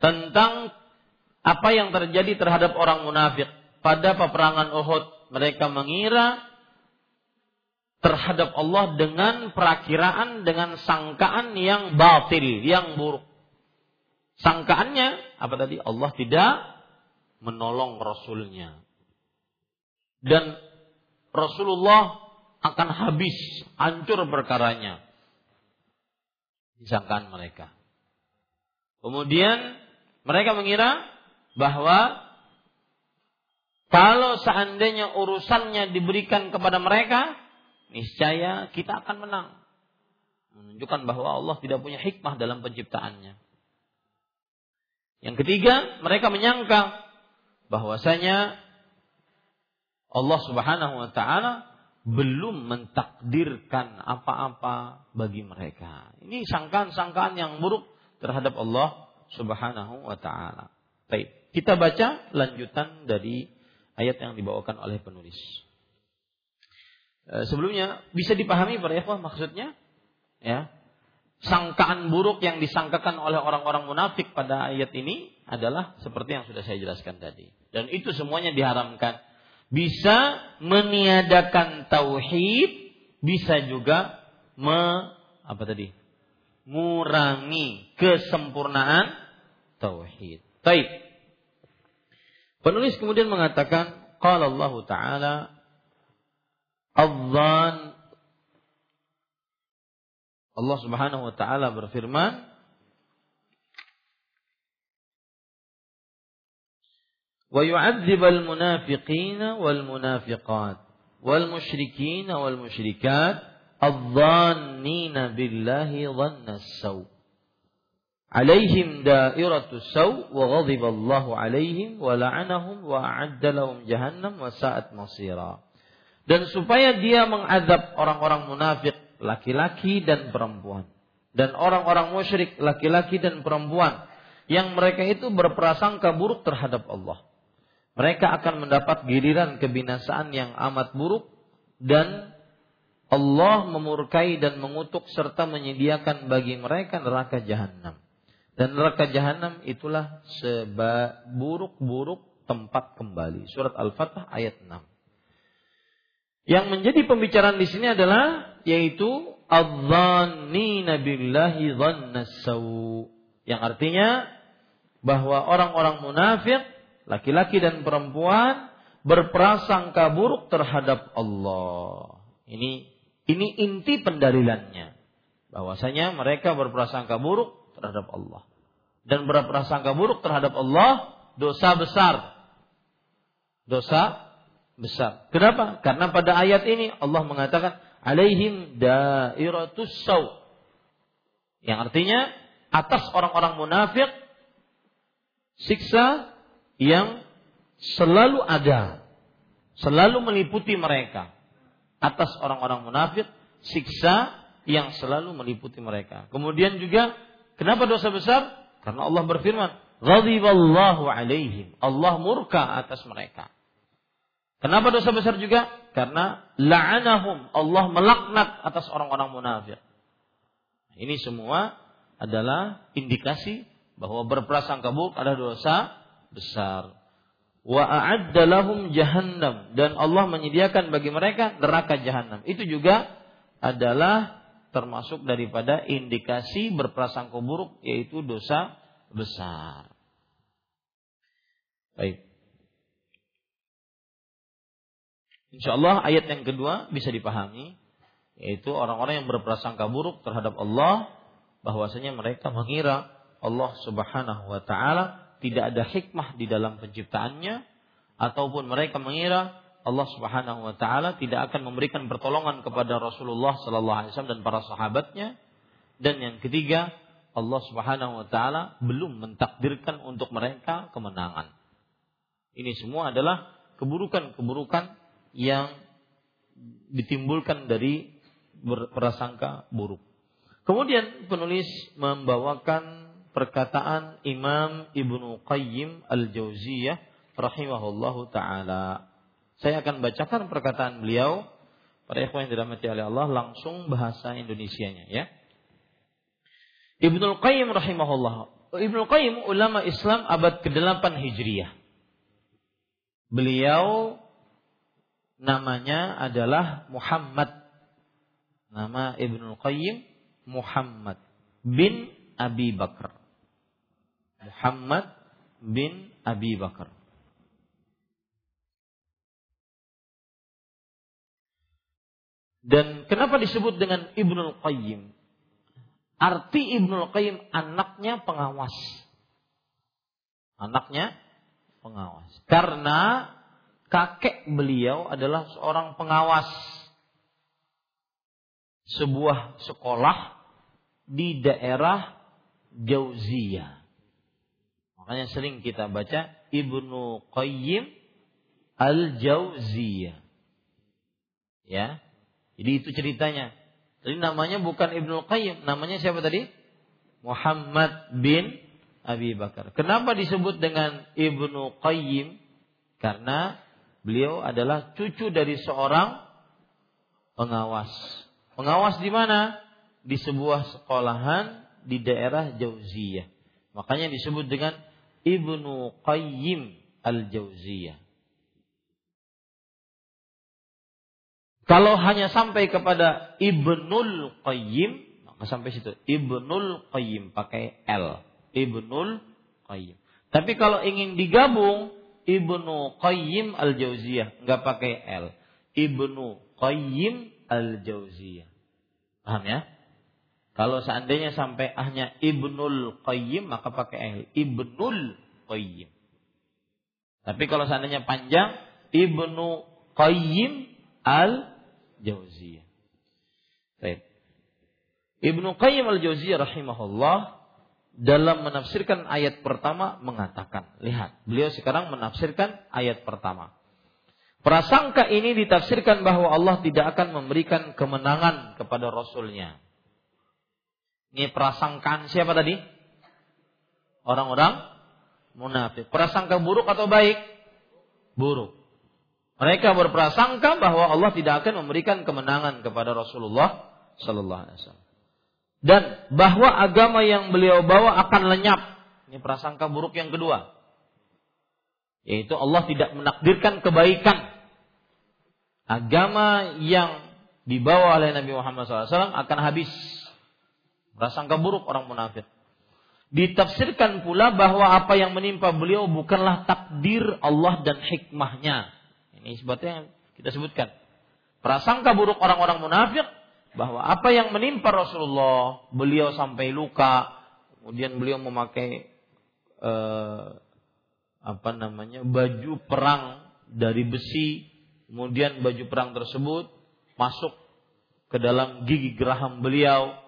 tentang apa yang terjadi terhadap orang munafik pada peperangan Uhud. Mereka mengira terhadap Allah dengan perakiraan dengan sangkaan yang batil, yang buruk. Sangkaannya apa tadi? Allah tidak menolong rasulnya. Dan Rasulullah akan habis, hancur perkaranya. Disangkaan mereka. Kemudian mereka mengira bahwa kalau seandainya urusannya diberikan kepada mereka, niscaya kita akan menang. Menunjukkan bahwa Allah tidak punya hikmah dalam penciptaannya. Yang ketiga, mereka menyangka bahwasanya Allah Subhanahu wa taala belum mentakdirkan apa-apa bagi mereka. Ini sangkaan-sangkaan yang buruk terhadap Allah Subhanahu wa taala. Baik, kita baca lanjutan dari ayat yang dibawakan oleh penulis. E, sebelumnya bisa dipahami para ikhwah maksudnya? Ya. Sangkaan buruk yang disangkakan oleh orang-orang munafik pada ayat ini adalah seperti yang sudah saya jelaskan tadi. Dan itu semuanya diharamkan bisa meniadakan tauhid, bisa juga me, apa tadi? Murangi kesempurnaan tauhid. Baik. Penulis kemudian mengatakan, qala Allah taala Allah Subhanahu wa taala berfirman, ويعذب المنافقين والمنافقات والمشركين والمشركات الظانين بالله ظن السوء. عليهم دائرة السوء وغضب الله عليهم ولعنهم وأعد لهم جهنم وساءت مصيرا. Dan supaya dia mengadab orang-orang munafik laki-laki dan perempuan dan orang-orang musyrik laki-laki dan perempuan yang mereka itu berprasangka buruk terhadap Allah mereka akan mendapat giliran kebinasaan yang amat buruk dan Allah memurkai dan mengutuk serta menyediakan bagi mereka neraka jahanam. Dan neraka jahanam itulah seburuk-buruk tempat kembali. Surat Al-Fatah ayat 6. Yang menjadi pembicaraan di sini adalah yaitu adzannina billahi dhannasaw. Yang artinya bahwa orang-orang munafik, laki-laki dan perempuan berprasangka buruk terhadap Allah. Ini ini inti pendalilannya. Bahwasanya mereka berprasangka buruk terhadap Allah. Dan berprasangka buruk terhadap Allah dosa besar. Dosa besar. Kenapa? Karena pada ayat ini Allah mengatakan alaihim dairatus saw. Yang artinya atas orang-orang munafik siksa yang selalu ada, selalu meliputi mereka atas orang-orang munafik siksa yang selalu meliputi mereka. Kemudian juga kenapa dosa besar? Karena Allah berfirman, "Ghadiballahu alaihim." Allah murka atas mereka. Kenapa dosa besar juga? Karena la'anahum, Allah melaknat atas orang-orang munafik. Ini semua adalah indikasi bahwa berprasangka buruk adalah dosa besar wa a'adda lahum jahannam dan Allah menyediakan bagi mereka neraka jahanam. Itu juga adalah termasuk daripada indikasi berprasangka buruk yaitu dosa besar. Baik. Insya Allah ayat yang kedua bisa dipahami yaitu orang-orang yang berprasangka buruk terhadap Allah bahwasanya mereka mengira Allah Subhanahu wa taala tidak ada hikmah di dalam penciptaannya ataupun mereka mengira Allah Subhanahu wa taala tidak akan memberikan pertolongan kepada Rasulullah sallallahu alaihi wasallam dan para sahabatnya dan yang ketiga Allah Subhanahu wa taala belum mentakdirkan untuk mereka kemenangan. Ini semua adalah keburukan-keburukan yang ditimbulkan dari berprasangka buruk. Kemudian penulis membawakan perkataan Imam Ibnu Qayyim Al-Jauziyah rahimahullahu taala. Saya akan bacakan perkataan beliau para ikhwan yang dirahmati oleh Allah langsung bahasa Indonesianya ya. Ibnu Qayyim rahimahullah. Ibnu Qayyim ulama Islam abad ke-8 Hijriah. Beliau namanya adalah Muhammad. Nama Ibnu Qayyim Muhammad bin Abi Bakar. Muhammad bin Abi Bakar. Dan kenapa disebut dengan Ibnul Qayyim? Arti Ibnul Qayyim anaknya pengawas. Anaknya pengawas. Karena kakek beliau adalah seorang pengawas sebuah sekolah di daerah Jauziyah. Makanya sering kita baca Ibnu Qayyim Al-Jauziyah. Ya. Jadi itu ceritanya. Jadi namanya bukan Ibnu Qayyim, namanya siapa tadi? Muhammad bin Abi Bakar. Kenapa disebut dengan Ibnu Qayyim? Karena beliau adalah cucu dari seorang pengawas. Pengawas di mana? Di sebuah sekolahan di daerah Jauziyah. Makanya disebut dengan Ibnu Qayyim Al-Jauziyah. Kalau hanya sampai kepada Ibnul Qayyim, maka sampai situ. Ibnul Qayyim pakai L. Ibnul Qayyim. Tapi kalau ingin digabung Ibnu Qayyim Al-Jauziyah, nggak pakai L. Ibnu Qayyim Al-Jauziyah. Paham ya? Kalau seandainya sampai ahnya Ibnul Qayyim maka pakai L. Ibnul Qayyim. Tapi kalau seandainya panjang Ibnu Qayyim Al Jauziyah. Baik. Ibnu Qayyim Al Jauziyah rahimahullah dalam menafsirkan ayat pertama mengatakan, lihat, beliau sekarang menafsirkan ayat pertama. Prasangka ini ditafsirkan bahwa Allah tidak akan memberikan kemenangan kepada Rasulnya. Ini prasangkaan siapa tadi? Orang-orang munafik. Prasangka buruk atau baik? Buruk. Mereka berprasangka bahwa Allah tidak akan memberikan kemenangan kepada Rasulullah Sallallahu Alaihi Wasallam. dan bahwa agama yang beliau bawa akan lenyap. Ini prasangka buruk yang kedua. Yaitu Allah tidak menakdirkan kebaikan. Agama yang dibawa oleh Nabi Muhammad SAW akan habis. Prasangka buruk orang munafik. Ditafsirkan pula bahwa apa yang menimpa beliau bukanlah takdir Allah dan hikmahnya. Ini sebabnya kita sebutkan. Prasangka buruk orang-orang munafik bahwa apa yang menimpa Rasulullah, beliau sampai luka, kemudian beliau memakai eh, apa namanya baju perang dari besi, kemudian baju perang tersebut masuk ke dalam gigi geraham beliau,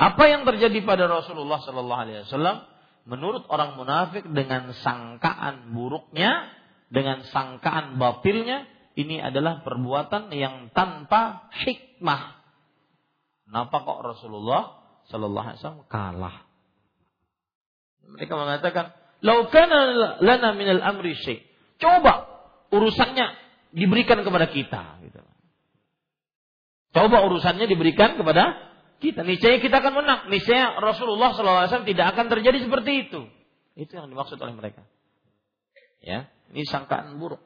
apa yang terjadi pada Rasulullah Sallallahu Alaihi Wasallam menurut orang munafik dengan sangkaan buruknya, dengan sangkaan batilnya, ini adalah perbuatan yang tanpa hikmah. Kenapa kok Rasulullah Sallallahu Alaihi Wasallam kalah? Mereka mengatakan, "Laukana lana minal amri syai." Coba urusannya diberikan kepada kita. Gitu. Coba urusannya diberikan kepada kita. Niscaya kita akan menang. Niscaya Rasulullah SAW tidak akan terjadi seperti itu. Itu yang dimaksud oleh mereka. Ya, ini sangkaan buruk.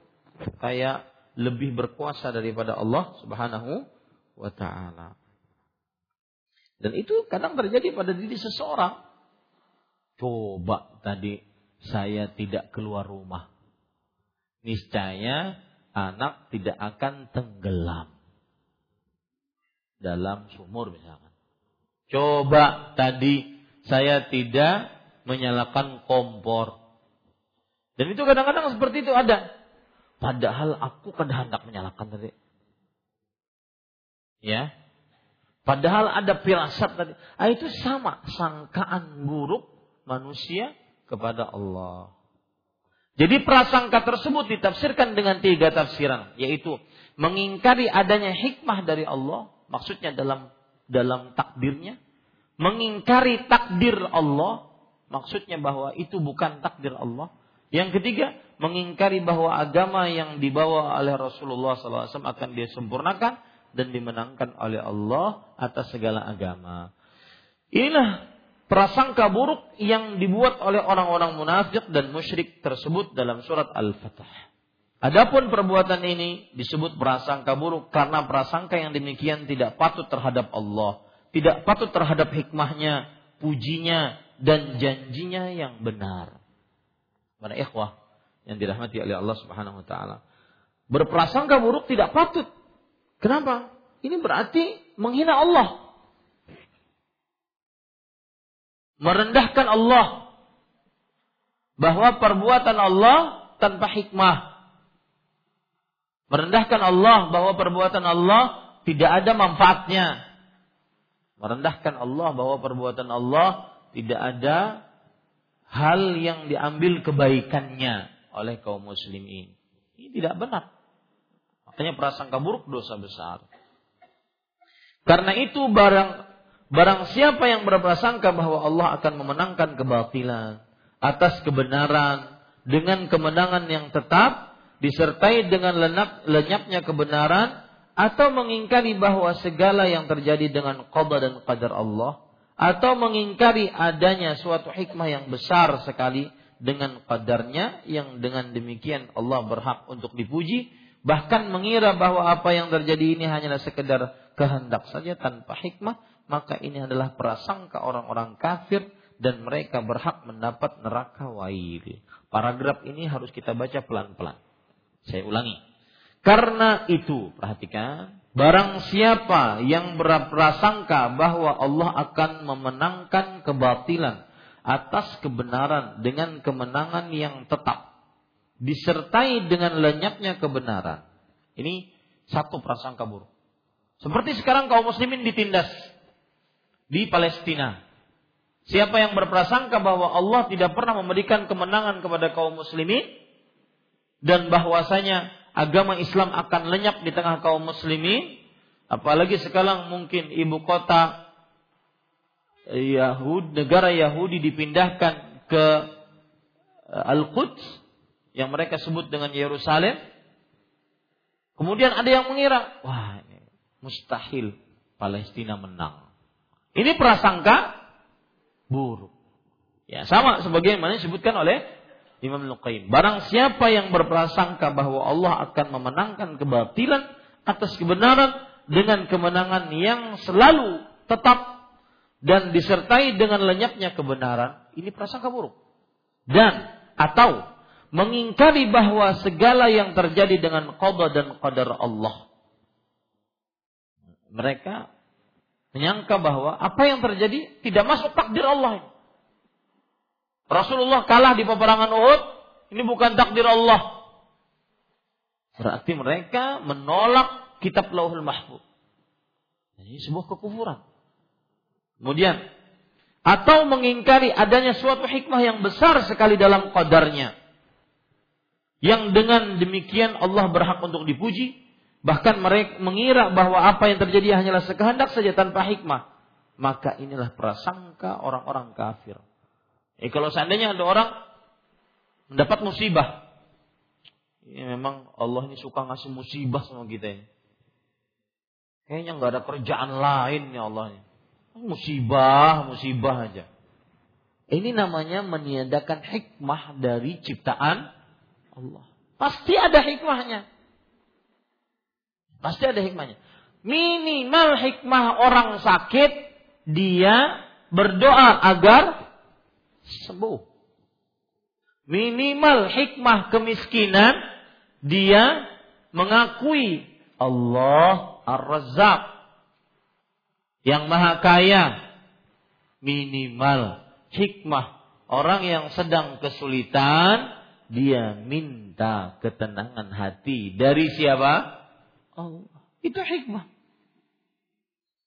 Kayak lebih berkuasa daripada Allah Subhanahu wa taala. Dan itu kadang terjadi pada diri seseorang. Coba tadi saya tidak keluar rumah. Niscaya anak tidak akan tenggelam dalam sumur misalkan. Coba tadi saya tidak menyalakan kompor. Dan itu kadang-kadang seperti itu ada. Padahal aku kan hendak menyalakan tadi. Ya. Padahal ada firasat tadi. Ah, itu sama sangkaan buruk manusia kepada Allah. Jadi prasangka tersebut ditafsirkan dengan tiga tafsiran, yaitu mengingkari adanya hikmah dari Allah, maksudnya dalam dalam takdirnya, mengingkari takdir Allah, maksudnya bahwa itu bukan takdir Allah. Yang ketiga, mengingkari bahwa agama yang dibawa oleh Rasulullah SAW akan dia sempurnakan dan dimenangkan oleh Allah atas segala agama. Inilah prasangka buruk yang dibuat oleh orang-orang munafik dan musyrik tersebut dalam surat Al-Fatah. Adapun perbuatan ini disebut prasangka buruk karena prasangka yang demikian tidak patut terhadap Allah, tidak patut terhadap hikmahnya, pujinya dan janjinya yang benar. Para ikhwah yang dirahmati oleh Allah Subhanahu wa taala. Berprasangka buruk tidak patut. Kenapa? Ini berarti menghina Allah. Merendahkan Allah. Bahwa perbuatan Allah tanpa hikmah Merendahkan Allah bahwa perbuatan Allah tidak ada manfaatnya. Merendahkan Allah bahwa perbuatan Allah tidak ada hal yang diambil kebaikannya oleh kaum muslimin. Ini tidak benar. Makanya prasangka buruk dosa besar. Karena itu barang barang siapa yang berprasangka bahwa Allah akan memenangkan kebatilan atas kebenaran dengan kemenangan yang tetap disertai dengan lenyap, lenyapnya kebenaran atau mengingkari bahwa segala yang terjadi dengan qada dan qadar Allah atau mengingkari adanya suatu hikmah yang besar sekali dengan qadarnya yang dengan demikian Allah berhak untuk dipuji bahkan mengira bahwa apa yang terjadi ini hanyalah sekedar kehendak saja tanpa hikmah maka ini adalah prasangka orang-orang kafir dan mereka berhak mendapat neraka wail. Paragraf ini harus kita baca pelan-pelan. Saya ulangi. Karena itu, perhatikan, barang siapa yang berprasangka bahwa Allah akan memenangkan kebatilan atas kebenaran dengan kemenangan yang tetap disertai dengan lenyapnya kebenaran. Ini satu prasangka buruk. Seperti sekarang kaum muslimin ditindas di Palestina. Siapa yang berprasangka bahwa Allah tidak pernah memberikan kemenangan kepada kaum muslimin, dan bahwasanya agama Islam akan lenyap di tengah kaum muslimin. Apalagi sekarang mungkin ibu kota Yahud negara Yahudi dipindahkan ke eh, Al-Quds yang mereka sebut dengan Yerusalem. Kemudian ada yang mengira wah ini mustahil Palestina menang. Ini prasangka buruk. Ya, sama sebagaimana disebutkan oleh Imam Al-Qayyim. Barang siapa yang berprasangka bahwa Allah akan memenangkan kebatilan atas kebenaran dengan kemenangan yang selalu tetap dan disertai dengan lenyapnya kebenaran, ini prasangka buruk. Dan atau mengingkari bahwa segala yang terjadi dengan qada dan qadar Allah. Mereka menyangka bahwa apa yang terjadi tidak masuk takdir Allah. Rasulullah kalah di peperangan Uhud, ini bukan takdir Allah. Berarti mereka menolak kitab Lauhul Mahfuz. Ini sebuah kekufuran. Kemudian atau mengingkari adanya suatu hikmah yang besar sekali dalam qadarnya. Yang dengan demikian Allah berhak untuk dipuji, bahkan mereka mengira bahwa apa yang terjadi hanyalah sekehendak saja tanpa hikmah. Maka inilah prasangka orang-orang kafir. Eh kalau seandainya ada orang mendapat musibah, ya memang Allah ini suka ngasih musibah sama kita ini. Kayaknya nggak ada kerjaan lain ya Allah. Musibah, musibah aja. Ini namanya meniadakan hikmah dari ciptaan Allah. Pasti ada hikmahnya. Pasti ada hikmahnya. Minimal hikmah orang sakit, dia berdoa agar sembuh. Minimal hikmah kemiskinan dia mengakui Allah Ar-Razzaq yang maha kaya. Minimal hikmah orang yang sedang kesulitan dia minta ketenangan hati dari siapa? Allah. Itu hikmah.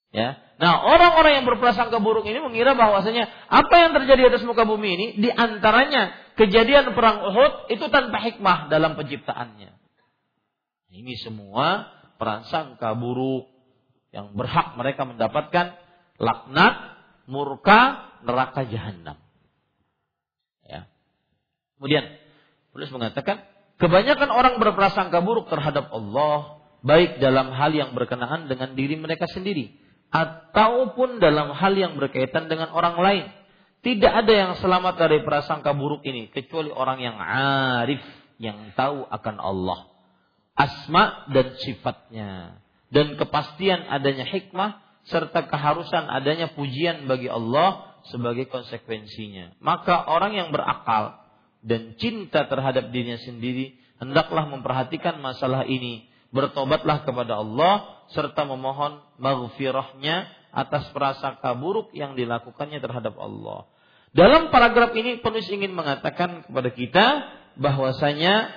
Ya. Nah, orang-orang yang berprasangka buruk ini mengira bahwasanya apa yang terjadi atas muka bumi ini di antaranya kejadian perang Uhud itu tanpa hikmah dalam penciptaannya. Ini semua prasangka buruk yang berhak mereka mendapatkan laknat, murka, neraka jahanam. Ya. Kemudian Penulis mengatakan kebanyakan orang berprasangka buruk terhadap Allah baik dalam hal yang berkenaan dengan diri mereka sendiri ataupun dalam hal yang berkaitan dengan orang lain. Tidak ada yang selamat dari prasangka buruk ini kecuali orang yang arif, yang tahu akan Allah, asma dan sifatnya, dan kepastian adanya hikmah serta keharusan adanya pujian bagi Allah sebagai konsekuensinya. Maka orang yang berakal dan cinta terhadap dirinya sendiri hendaklah memperhatikan masalah ini bertobatlah kepada Allah serta memohon maghfirahnya atas prasangka buruk yang dilakukannya terhadap Allah. Dalam paragraf ini penulis ingin mengatakan kepada kita bahwasanya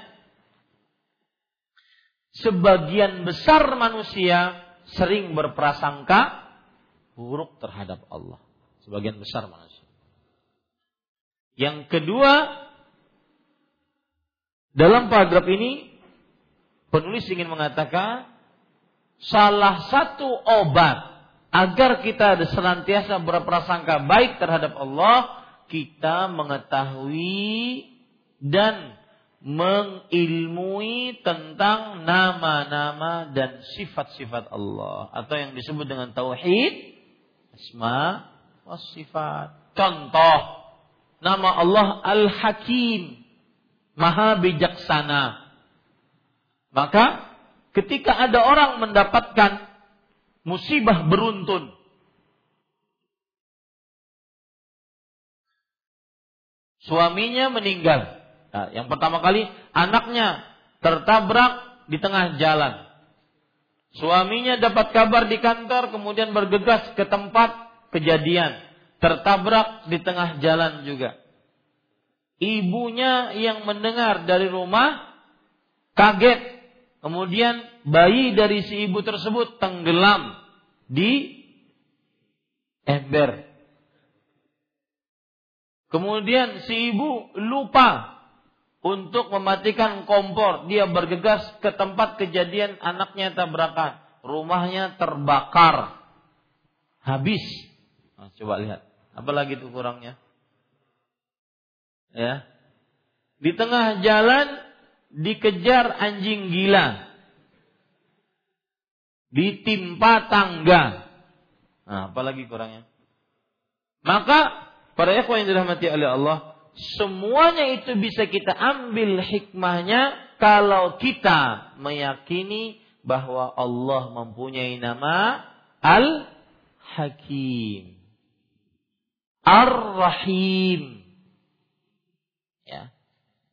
sebagian besar manusia sering berprasangka buruk terhadap Allah. Sebagian besar manusia. Yang kedua, dalam paragraf ini penulis ingin mengatakan salah satu obat agar kita senantiasa berprasangka baik terhadap Allah, kita mengetahui dan mengilmui tentang nama-nama dan sifat-sifat Allah atau yang disebut dengan tauhid asma was sifat. Contoh nama Allah Al-Hakim, Maha bijaksana. Maka ketika ada orang mendapatkan musibah beruntun, suaminya meninggal. Nah, yang pertama kali anaknya tertabrak di tengah jalan. Suaminya dapat kabar di kantor kemudian bergegas ke tempat kejadian, tertabrak di tengah jalan juga. Ibunya yang mendengar dari rumah kaget Kemudian bayi dari si ibu tersebut tenggelam di ember. Kemudian si ibu lupa untuk mematikan kompor. Dia bergegas ke tempat kejadian anaknya tabrakan. Rumahnya terbakar. Habis. Nah, coba lihat. Apalagi itu kurangnya? Ya. Di tengah jalan dikejar anjing gila. Ditimpa tangga. Nah, apalagi kurangnya? Maka para ikhwan yang dirahmati oleh Allah, semuanya itu bisa kita ambil hikmahnya kalau kita meyakini bahwa Allah mempunyai nama Al-Hakim. Ar-Rahim. Ya.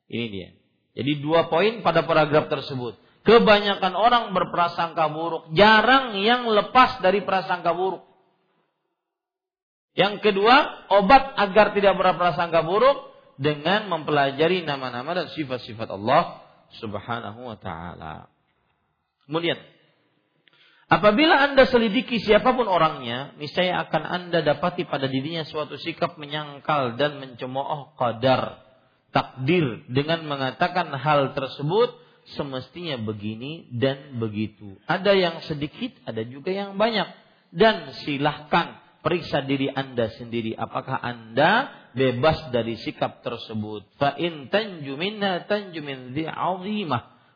Ini dia. Jadi dua poin pada paragraf tersebut. Kebanyakan orang berprasangka buruk, jarang yang lepas dari prasangka buruk. Yang kedua, obat agar tidak berprasangka buruk dengan mempelajari nama-nama dan sifat-sifat Allah Subhanahu wa taala. Kemudian, apabila Anda selidiki siapa pun orangnya, niscaya akan Anda dapati pada dirinya suatu sikap menyangkal dan mencemooh qadar, takdir dengan mengatakan hal tersebut semestinya begini dan begitu. Ada yang sedikit, ada juga yang banyak. Dan silahkan periksa diri Anda sendiri apakah Anda bebas dari sikap tersebut. Fa in tanju minha tanju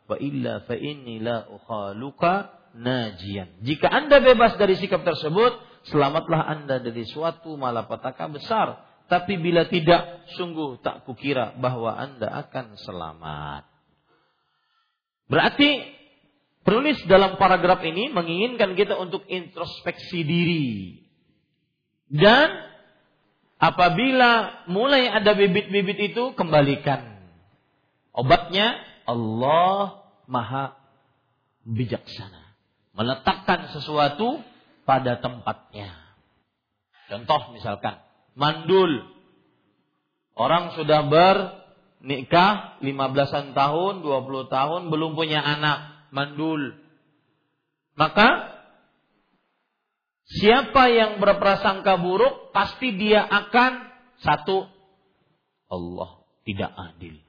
wa illa fa inni la ukhaluka najian. Jika Anda bebas dari sikap tersebut, selamatlah Anda dari suatu malapetaka besar. Tapi bila tidak, sungguh tak kukira bahwa Anda akan selamat. Berarti penulis dalam paragraf ini menginginkan kita untuk introspeksi diri. Dan apabila mulai ada bibit-bibit itu kembalikan. Obatnya Allah Maha bijaksana. Meletakkan sesuatu pada tempatnya. Contoh misalkan mandul. Orang sudah bernikah 15-an tahun, 20 tahun belum punya anak, mandul. Maka Siapa yang berprasangka buruk pasti dia akan satu Allah tidak adil.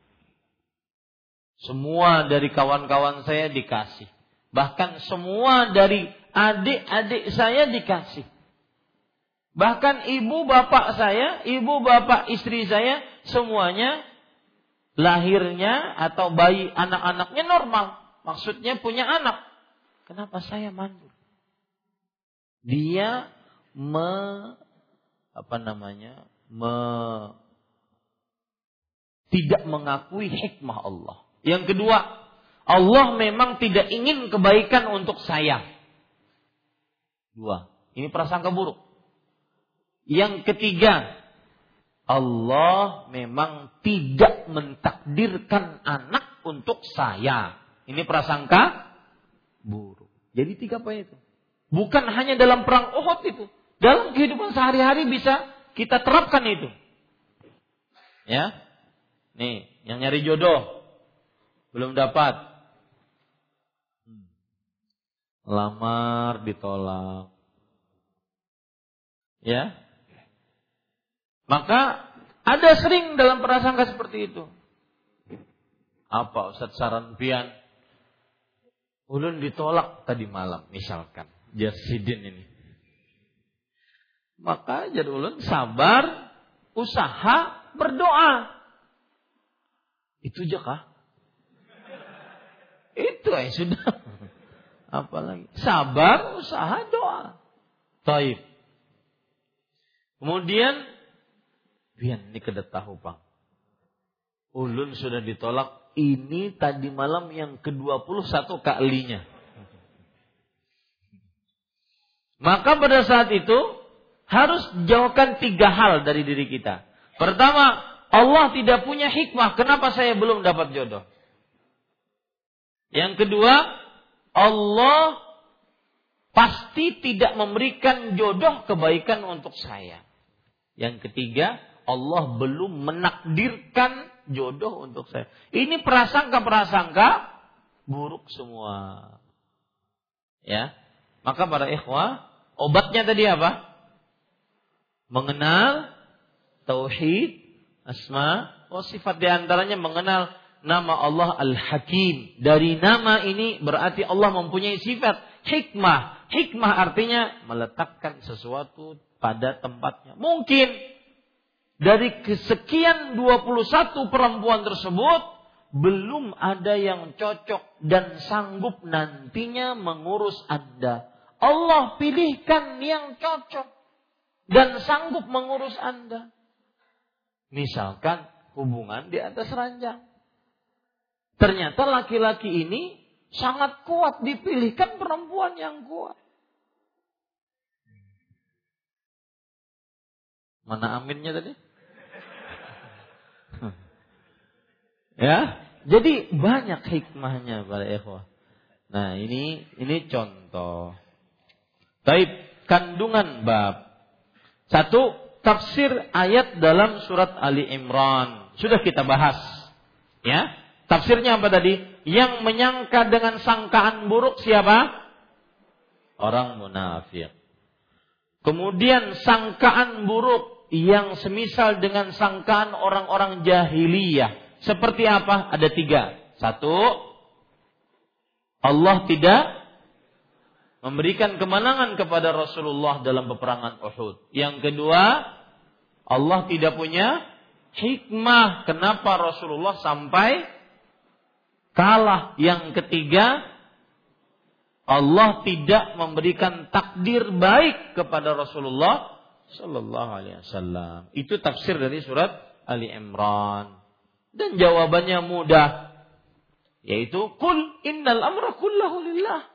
Semua dari kawan-kawan saya dikasih. Bahkan semua dari adik-adik saya dikasih. Bahkan ibu bapak saya, ibu bapak istri saya, semuanya lahirnya atau bayi anak-anaknya normal. Maksudnya punya anak. Kenapa saya mandul? dia me apa namanya me tidak mengakui hikmah Allah. Yang kedua, Allah memang tidak ingin kebaikan untuk saya. Dua, ini prasangka buruk. Yang ketiga, Allah memang tidak mentakdirkan anak untuk saya. Ini prasangka buruk. Jadi tiga poin itu. Bukan hanya dalam perang Uhud itu. Dalam kehidupan sehari-hari bisa kita terapkan itu. Ya. Nih, yang nyari jodoh belum dapat. Lamar ditolak. Ya. Maka ada sering dalam prasangka seperti itu. Apa Ustaz saran pian? Ulun ditolak tadi malam misalkan. Jasidin ini. Maka ulun sabar, usaha, berdoa. Itu aja kah? Itu ya sudah. <laughs> Apalagi sabar, usaha, doa. Taib. Kemudian Bian ini kedet tahu bang. Ulun sudah ditolak. Ini tadi malam yang ke-21 kalinya. Maka pada saat itu harus jauhkan tiga hal dari diri kita. Pertama, Allah tidak punya hikmah. Kenapa saya belum dapat jodoh? Yang kedua, Allah pasti tidak memberikan jodoh kebaikan untuk saya. Yang ketiga, Allah belum menakdirkan jodoh untuk saya. Ini prasangka-prasangka buruk semua. Ya. Maka para ikhwah, Obatnya tadi apa? Mengenal tauhid, asma, oh sifat di antaranya mengenal nama Allah Al-Hakim. Dari nama ini berarti Allah mempunyai sifat hikmah. Hikmah artinya meletakkan sesuatu pada tempatnya. Mungkin dari kesekian 21 perempuan tersebut belum ada yang cocok dan sanggup nantinya mengurus Anda Allah pilihkan yang cocok. dan sanggup mengurus Anda. Misalkan hubungan di atas ranjang. Ternyata laki-laki ini sangat kuat dipilihkan perempuan yang kuat. Mana aminnya tadi? <laughs> ya, jadi banyak hikmahnya para ikhwah. Nah, ini ini contoh. Taib kandungan bab. Satu, tafsir ayat dalam surat Ali Imran. Sudah kita bahas. Ya. Tafsirnya apa tadi? Yang menyangka dengan sangkaan buruk siapa? Orang munafik. Kemudian sangkaan buruk yang semisal dengan sangkaan orang-orang jahiliyah. Seperti apa? Ada tiga. Satu, Allah tidak memberikan kemenangan kepada Rasulullah dalam peperangan Uhud. Yang kedua, Allah tidak punya hikmah kenapa Rasulullah sampai kalah. Yang ketiga, Allah tidak memberikan takdir baik kepada Rasulullah Sallallahu Alaihi Wasallam. Itu tafsir dari surat Ali Imran. Dan jawabannya mudah. Yaitu, Kul innal amra kullahu lillah.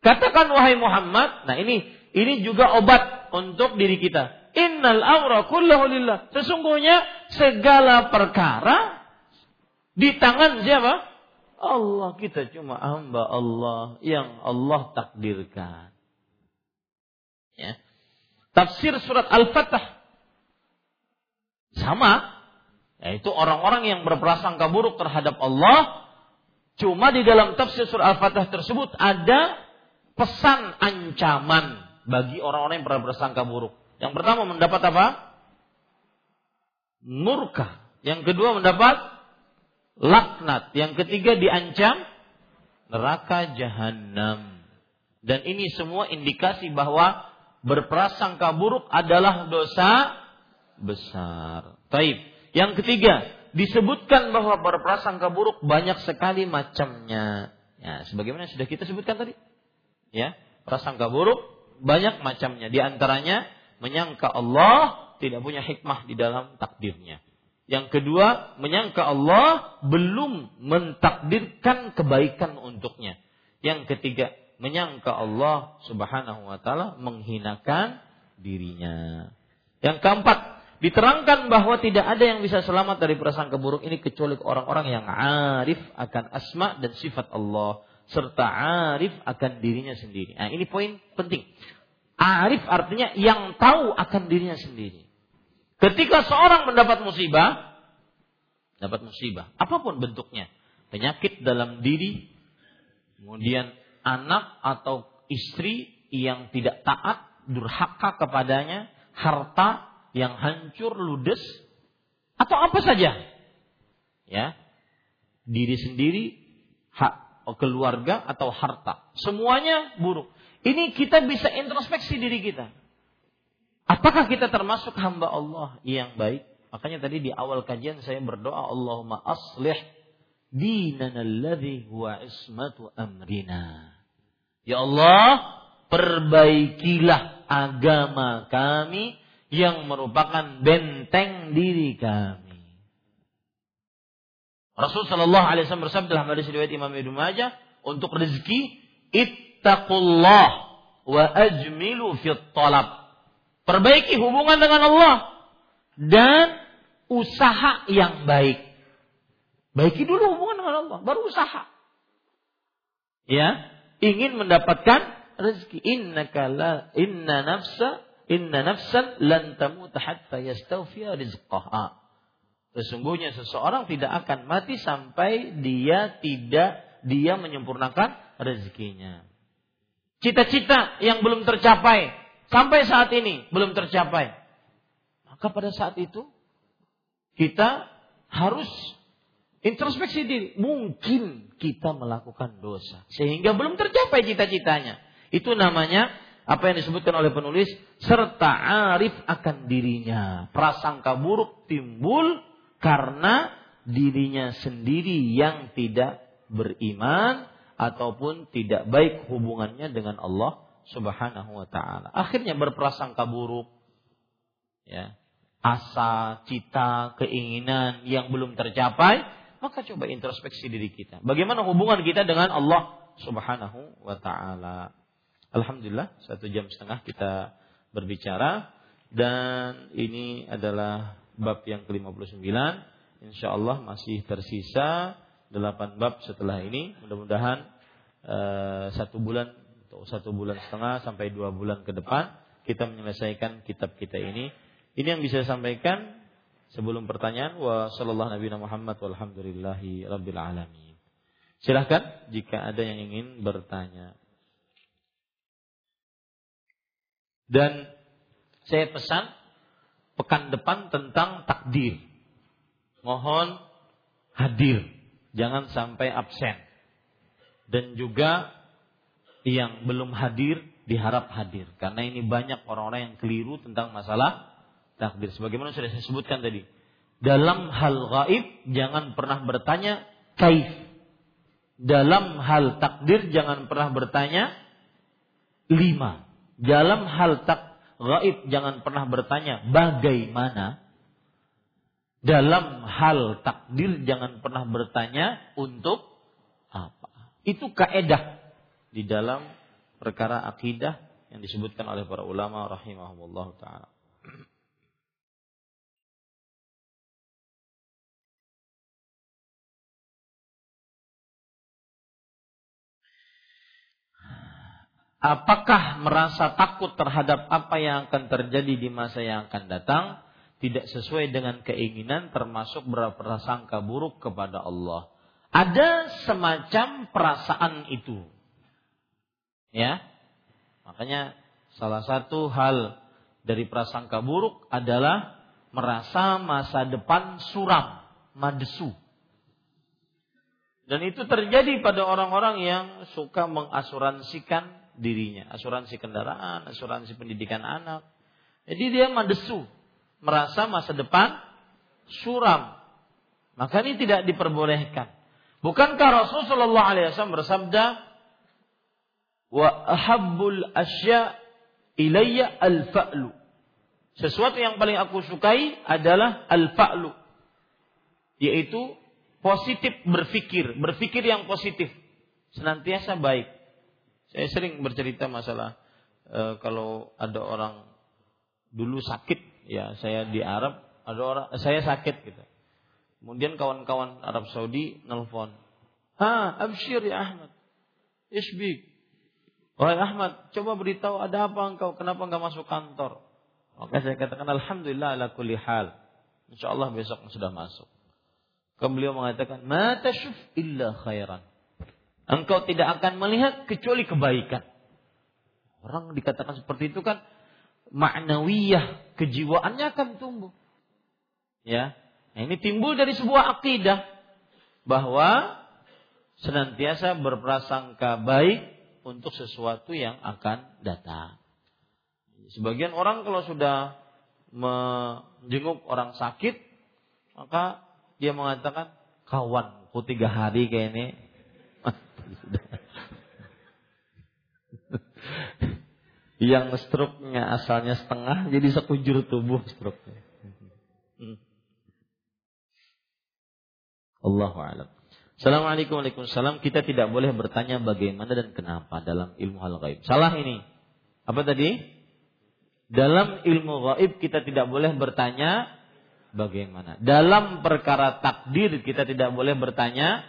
Katakan wahai Muhammad, nah ini ini juga obat untuk diri kita. Innal amra kullahu lillah. Sesungguhnya segala perkara di tangan siapa? Allah kita cuma hamba Allah yang Allah takdirkan. Tafsir surat Al-Fatah sama yaitu orang-orang yang berprasangka buruk terhadap Allah cuma di dalam tafsir surat Al-Fatah tersebut ada pesan ancaman bagi orang-orang yang berprasangka buruk. Yang pertama mendapat apa? Murka. Yang kedua mendapat laknat. Yang ketiga diancam neraka jahanam. Dan ini semua indikasi bahwa berprasangka buruk adalah dosa besar. Taib. Yang ketiga, disebutkan bahwa berprasangka buruk banyak sekali macamnya. Ya, sebagaimana sudah kita sebutkan tadi. Ya, prasangka buruk banyak macamnya. Di antaranya menyangka Allah tidak punya hikmah di dalam takdirnya. Yang kedua, menyangka Allah belum mentakdirkan kebaikan untuknya. Yang ketiga, menyangka Allah Subhanahu wa taala menghinakan dirinya. Yang keempat, diterangkan bahwa tidak ada yang bisa selamat dari prasangka buruk ini kecuali orang-orang yang arif akan asma dan sifat Allah serta arif akan dirinya sendiri. Nah, ini poin penting. Arif artinya yang tahu akan dirinya sendiri. Ketika seorang mendapat musibah, dapat musibah, apa pun bentuknya, penyakit dalam diri, kemudian anak atau istri yang tidak taat, durhaka kepadanya, harta yang hancur, ludes, atau apa saja. Ya. Diri sendiri, hak keluarga atau harta. Semuanya buruk. Ini kita bisa introspeksi diri kita. Apakah kita termasuk hamba Allah yang baik? Makanya tadi di awal kajian saya berdoa Allahumma aslih dinana alladhi huwa ismatu amrina. Ya Allah, perbaikilah agama kami yang merupakan benteng diri kami. Rasul Shallallahu Alaihi Wasallam bersabda dalam hadis riwayat Imam Ibnu Majah untuk rezeki ittaqullah wa ajmilu fit Perbaiki hubungan dengan Allah dan usaha yang baik. Baiki dulu hubungan dengan Allah, baru usaha. Ya, ingin mendapatkan rezeki. Inna kala inna nafsa inna nafsan lan tamut hatta yastawfiya rizqaha. Sesungguhnya seseorang tidak akan mati sampai dia tidak dia menyempurnakan rezekinya. Cita-cita yang belum tercapai Sampai saat ini belum tercapai. Maka pada saat itu kita harus introspeksi diri. Mungkin kita melakukan dosa sehingga belum tercapai cita-citanya. Itu namanya apa yang disebutkan oleh penulis serta arif akan dirinya. Prasangka buruk timbul karena dirinya sendiri yang tidak beriman ataupun tidak baik hubungannya dengan Allah Subhanahu wa taala. Akhirnya berprasangka buruk ya, asa, cita, keinginan yang belum tercapai, maka coba introspeksi diri kita. Bagaimana hubungan kita dengan Allah Subhanahu wa taala. Alhamdulillah satu jam setengah kita berbicara dan ini adalah bab yang ke-59. Insya Allah masih tersisa delapan bab setelah ini. Mudah-mudahan uh, satu bulan atau satu bulan setengah sampai dua bulan ke depan kita menyelesaikan kitab kita ini. Ini yang bisa saya sampaikan sebelum pertanyaan wa sallallahu nabi Muhammad walhamdulillahi rabbil alamin. Silahkan jika ada yang ingin bertanya. Dan saya pesan pekan depan tentang takdir. Mohon hadir, jangan sampai absen. Dan juga yang belum hadir diharap hadir karena ini banyak orang-orang yang keliru tentang masalah takdir. Sebagaimana sudah saya sebutkan tadi. Dalam hal gaib jangan pernah bertanya kaif. Dalam hal takdir jangan pernah bertanya lima. Dalam hal tak gaib jangan pernah bertanya bagaimana. Dalam hal takdir jangan pernah bertanya untuk apa. Itu kaedah di dalam perkara akidah yang disebutkan oleh para ulama rahimahumullah taala. Apakah merasa takut terhadap apa yang akan terjadi di masa yang akan datang tidak sesuai dengan keinginan termasuk berprasangka buruk kepada Allah. Ada semacam perasaan itu. Ya. Makanya salah satu hal dari prasangka buruk adalah merasa masa depan suram, madesu. Dan itu terjadi pada orang-orang yang suka mengasuransikan dirinya, asuransi kendaraan, asuransi pendidikan anak. Jadi dia mendesu, merasa masa depan suram. Maka ini tidak diperbolehkan. Bukankah Rasulullah SAW bersabda, wa ahabbul asya ilayya al-fa'lu. Sesuatu yang paling aku sukai adalah al-fa'lu. Yaitu positif berpikir, berpikir yang positif. Senantiasa baik. Saya sering bercerita masalah e, kalau ada orang dulu sakit, ya saya di Arab, ada orang saya sakit gitu. Kemudian kawan-kawan Arab Saudi nelfon, "Ha, abshir ya Ahmad. Isbik. Wahai Ahmad, coba beritahu ada apa engkau? Kenapa enggak masuk kantor? Maka saya katakan Alhamdulillah ala kulli hal. Insya Allah besok sudah masuk. Kemudian beliau mengatakan, Ma tashuf illa khairan. Engkau tidak akan melihat kecuali kebaikan. Orang dikatakan seperti itu kan maknawiyah, kejiwaannya akan tumbuh. Ya. Nah, ini timbul dari sebuah akidah bahwa senantiasa berprasangka baik untuk sesuatu yang akan datang. Sebagian orang kalau sudah menjenguk orang sakit, maka dia mengatakan, kawan, ku tiga hari kayak ini yang struknya asalnya setengah jadi sekujur tubuh struknya. Hmm. Allahu a'lam. Assalamualaikum warahmatullahi Kita tidak boleh bertanya bagaimana dan kenapa dalam ilmu hal gaib. Salah ini. Apa tadi? Dalam ilmu gaib kita tidak boleh bertanya bagaimana. Dalam perkara takdir kita tidak boleh bertanya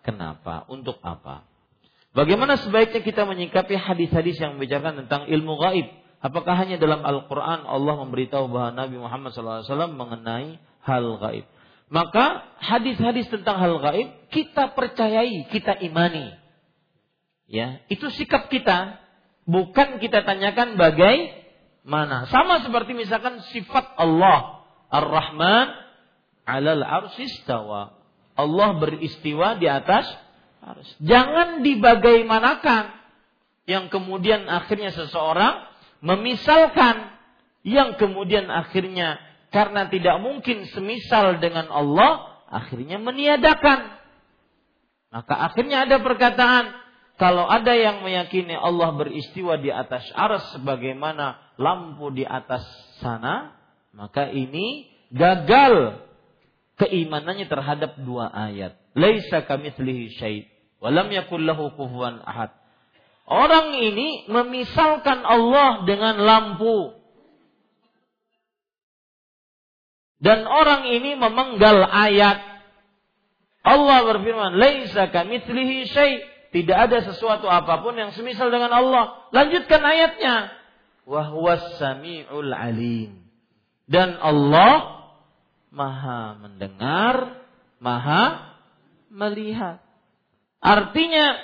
Kenapa? Untuk apa? Bagaimana sebaiknya kita menyikapi hadis-hadis yang membicarakan tentang ilmu gaib? Apakah hanya dalam Al-Quran Allah memberitahu bahwa Nabi Muhammad SAW mengenai hal gaib? Maka hadis-hadis tentang hal gaib kita percayai, kita imani. Ya, itu sikap kita. Bukan kita tanyakan bagaimana. Sama seperti misalkan sifat Allah. Ar-Rahman alal arsistawa. Allah beristiwa di atas harus. Jangan dibagaimanakan yang kemudian akhirnya seseorang memisalkan yang kemudian akhirnya karena tidak mungkin semisal dengan Allah akhirnya meniadakan. Maka akhirnya ada perkataan kalau ada yang meyakini Allah beristiwa di atas aras sebagaimana lampu di atas sana, maka ini gagal keimanannya terhadap dua ayat. Laisa kamitslihi syai' wa lam yakul lahu kufuwan ahad. Orang ini memisalkan Allah dengan lampu. Dan orang ini memenggal ayat. Allah berfirman, "Laisa kamitslihi syai'." Tidak ada sesuatu apa pun yang semisal dengan Allah. Lanjutkan ayatnya. Wa huwas samiul alim. Dan Allah Maha mendengar, Maha melihat. Artinya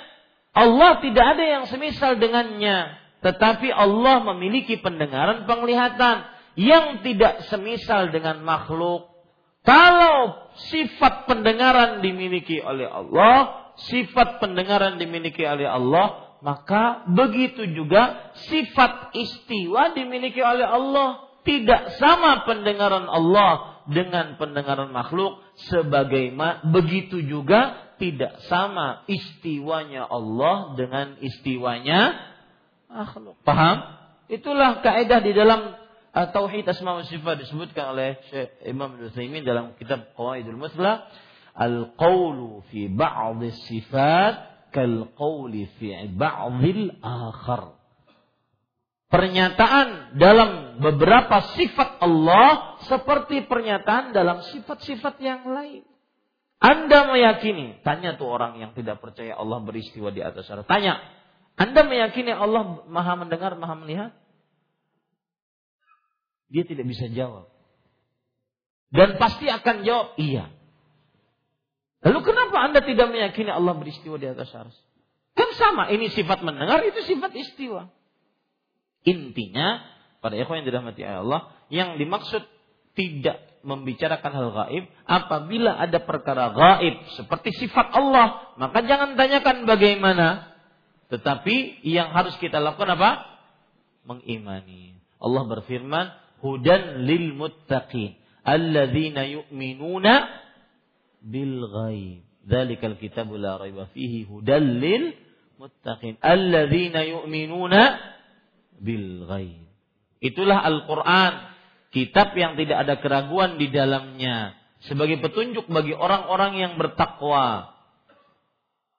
Allah tidak ada yang semisal dengannya, tetapi Allah memiliki pendengaran penglihatan yang tidak semisal dengan makhluk. Kalau sifat pendengaran dimiliki oleh Allah, sifat pendengaran dimiliki oleh Allah, maka begitu juga sifat istiwa dimiliki oleh Allah. Tidak sama pendengaran Allah dengan pendengaran makhluk sebagaimana begitu juga tidak sama istiwanya Allah dengan istiwanya makhluk. Paham? Itulah kaidah di dalam uh, tauhid asma wa sifat disebutkan oleh Syekh Imam Utsaimin dalam kitab Qawaidul Muslah al-qawlu fi ba'd sifat kal qawli fi ba'dil akhar pernyataan dalam beberapa sifat Allah seperti pernyataan dalam sifat-sifat yang lain. Anda meyakini, tanya tuh orang yang tidak percaya Allah beristiwa di atas sana. Tanya, Anda meyakini Allah maha mendengar, maha melihat? Dia tidak bisa jawab. Dan pasti akan jawab, iya. Lalu kenapa Anda tidak meyakini Allah beristiwa di atas ars? Kan sama, ini sifat mendengar, itu sifat istiwa. Intinya, pada ikhwan yang dirahmati Allah, yang dimaksud tidak membicarakan hal gaib apabila ada perkara gaib seperti sifat Allah, maka jangan tanyakan bagaimana. Tetapi yang harus kita lakukan apa? Mengimani. Allah berfirman, "Hudan lil muttaqin, alladzina yu'minuna bil ghaib." Dzalikal kitabu la raiba fihi hudan lil muttaqin, alladzina yu'minuna bil ghaib. Itulah Al-Qur'an, kitab yang tidak ada keraguan di dalamnya sebagai petunjuk bagi orang-orang yang bertakwa.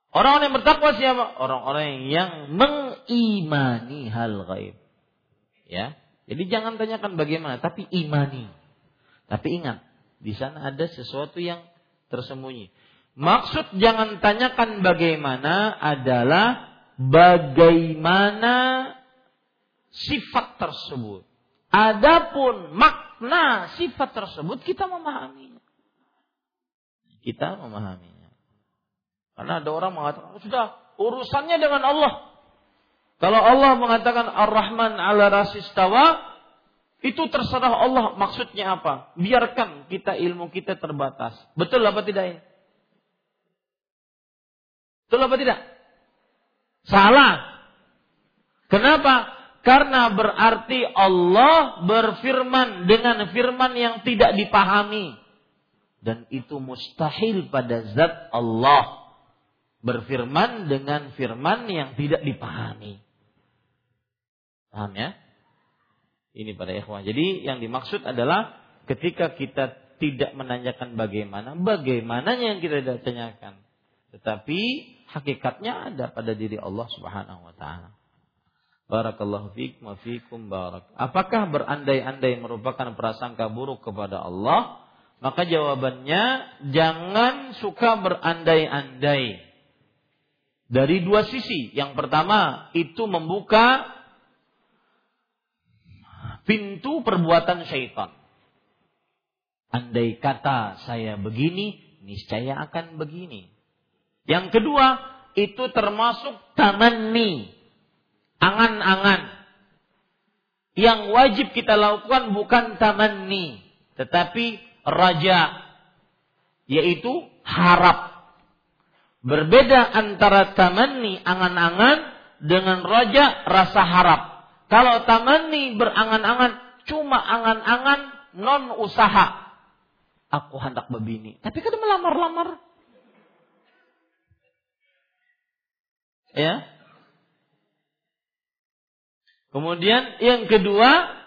Orang-orang yang bertakwa siapa? Orang-orang yang mengimani hal gaib. Ya. Jadi jangan tanyakan bagaimana, tapi imani. Tapi ingat, di sana ada sesuatu yang tersembunyi. Maksud jangan tanyakan bagaimana adalah bagaimana sifat tersebut. Adapun makna sifat tersebut kita memahaminya. Kita memahaminya. Karena ada orang mengatakan, oh, sudah urusannya dengan Allah. Kalau Allah mengatakan Ar-Rahman ala rasistawa, itu terserah Allah maksudnya apa. Biarkan kita ilmu kita terbatas. Betul apa tidak ini? Betul apa tidak? Salah. Kenapa? Karena berarti Allah berfirman dengan firman yang tidak dipahami. Dan itu mustahil pada zat Allah. Berfirman dengan firman yang tidak dipahami. Paham ya? Ini pada ikhwan. Jadi yang dimaksud adalah ketika kita tidak menanyakan bagaimana, bagaimana yang kita tidak tanyakan. Tetapi hakikatnya ada pada diri Allah Subhanahu wa taala. Barakallahu fiik wa fiikum barak. Apakah berandai-andai merupakan prasangka buruk kepada Allah? Maka jawabannya jangan suka berandai-andai. Dari dua sisi. Yang pertama itu membuka pintu perbuatan syaitan. Andai kata saya begini, niscaya akan begini. Yang kedua, itu termasuk tamanni angan-angan. Yang wajib kita lakukan bukan tamanni, tetapi raja, yaitu harap. Berbeda antara tamanni angan-angan dengan raja rasa harap. Kalau tamanni berangan-angan cuma angan-angan non usaha. Aku hendak berbini. Tapi kan melamar-lamar. Ya, Kemudian yang kedua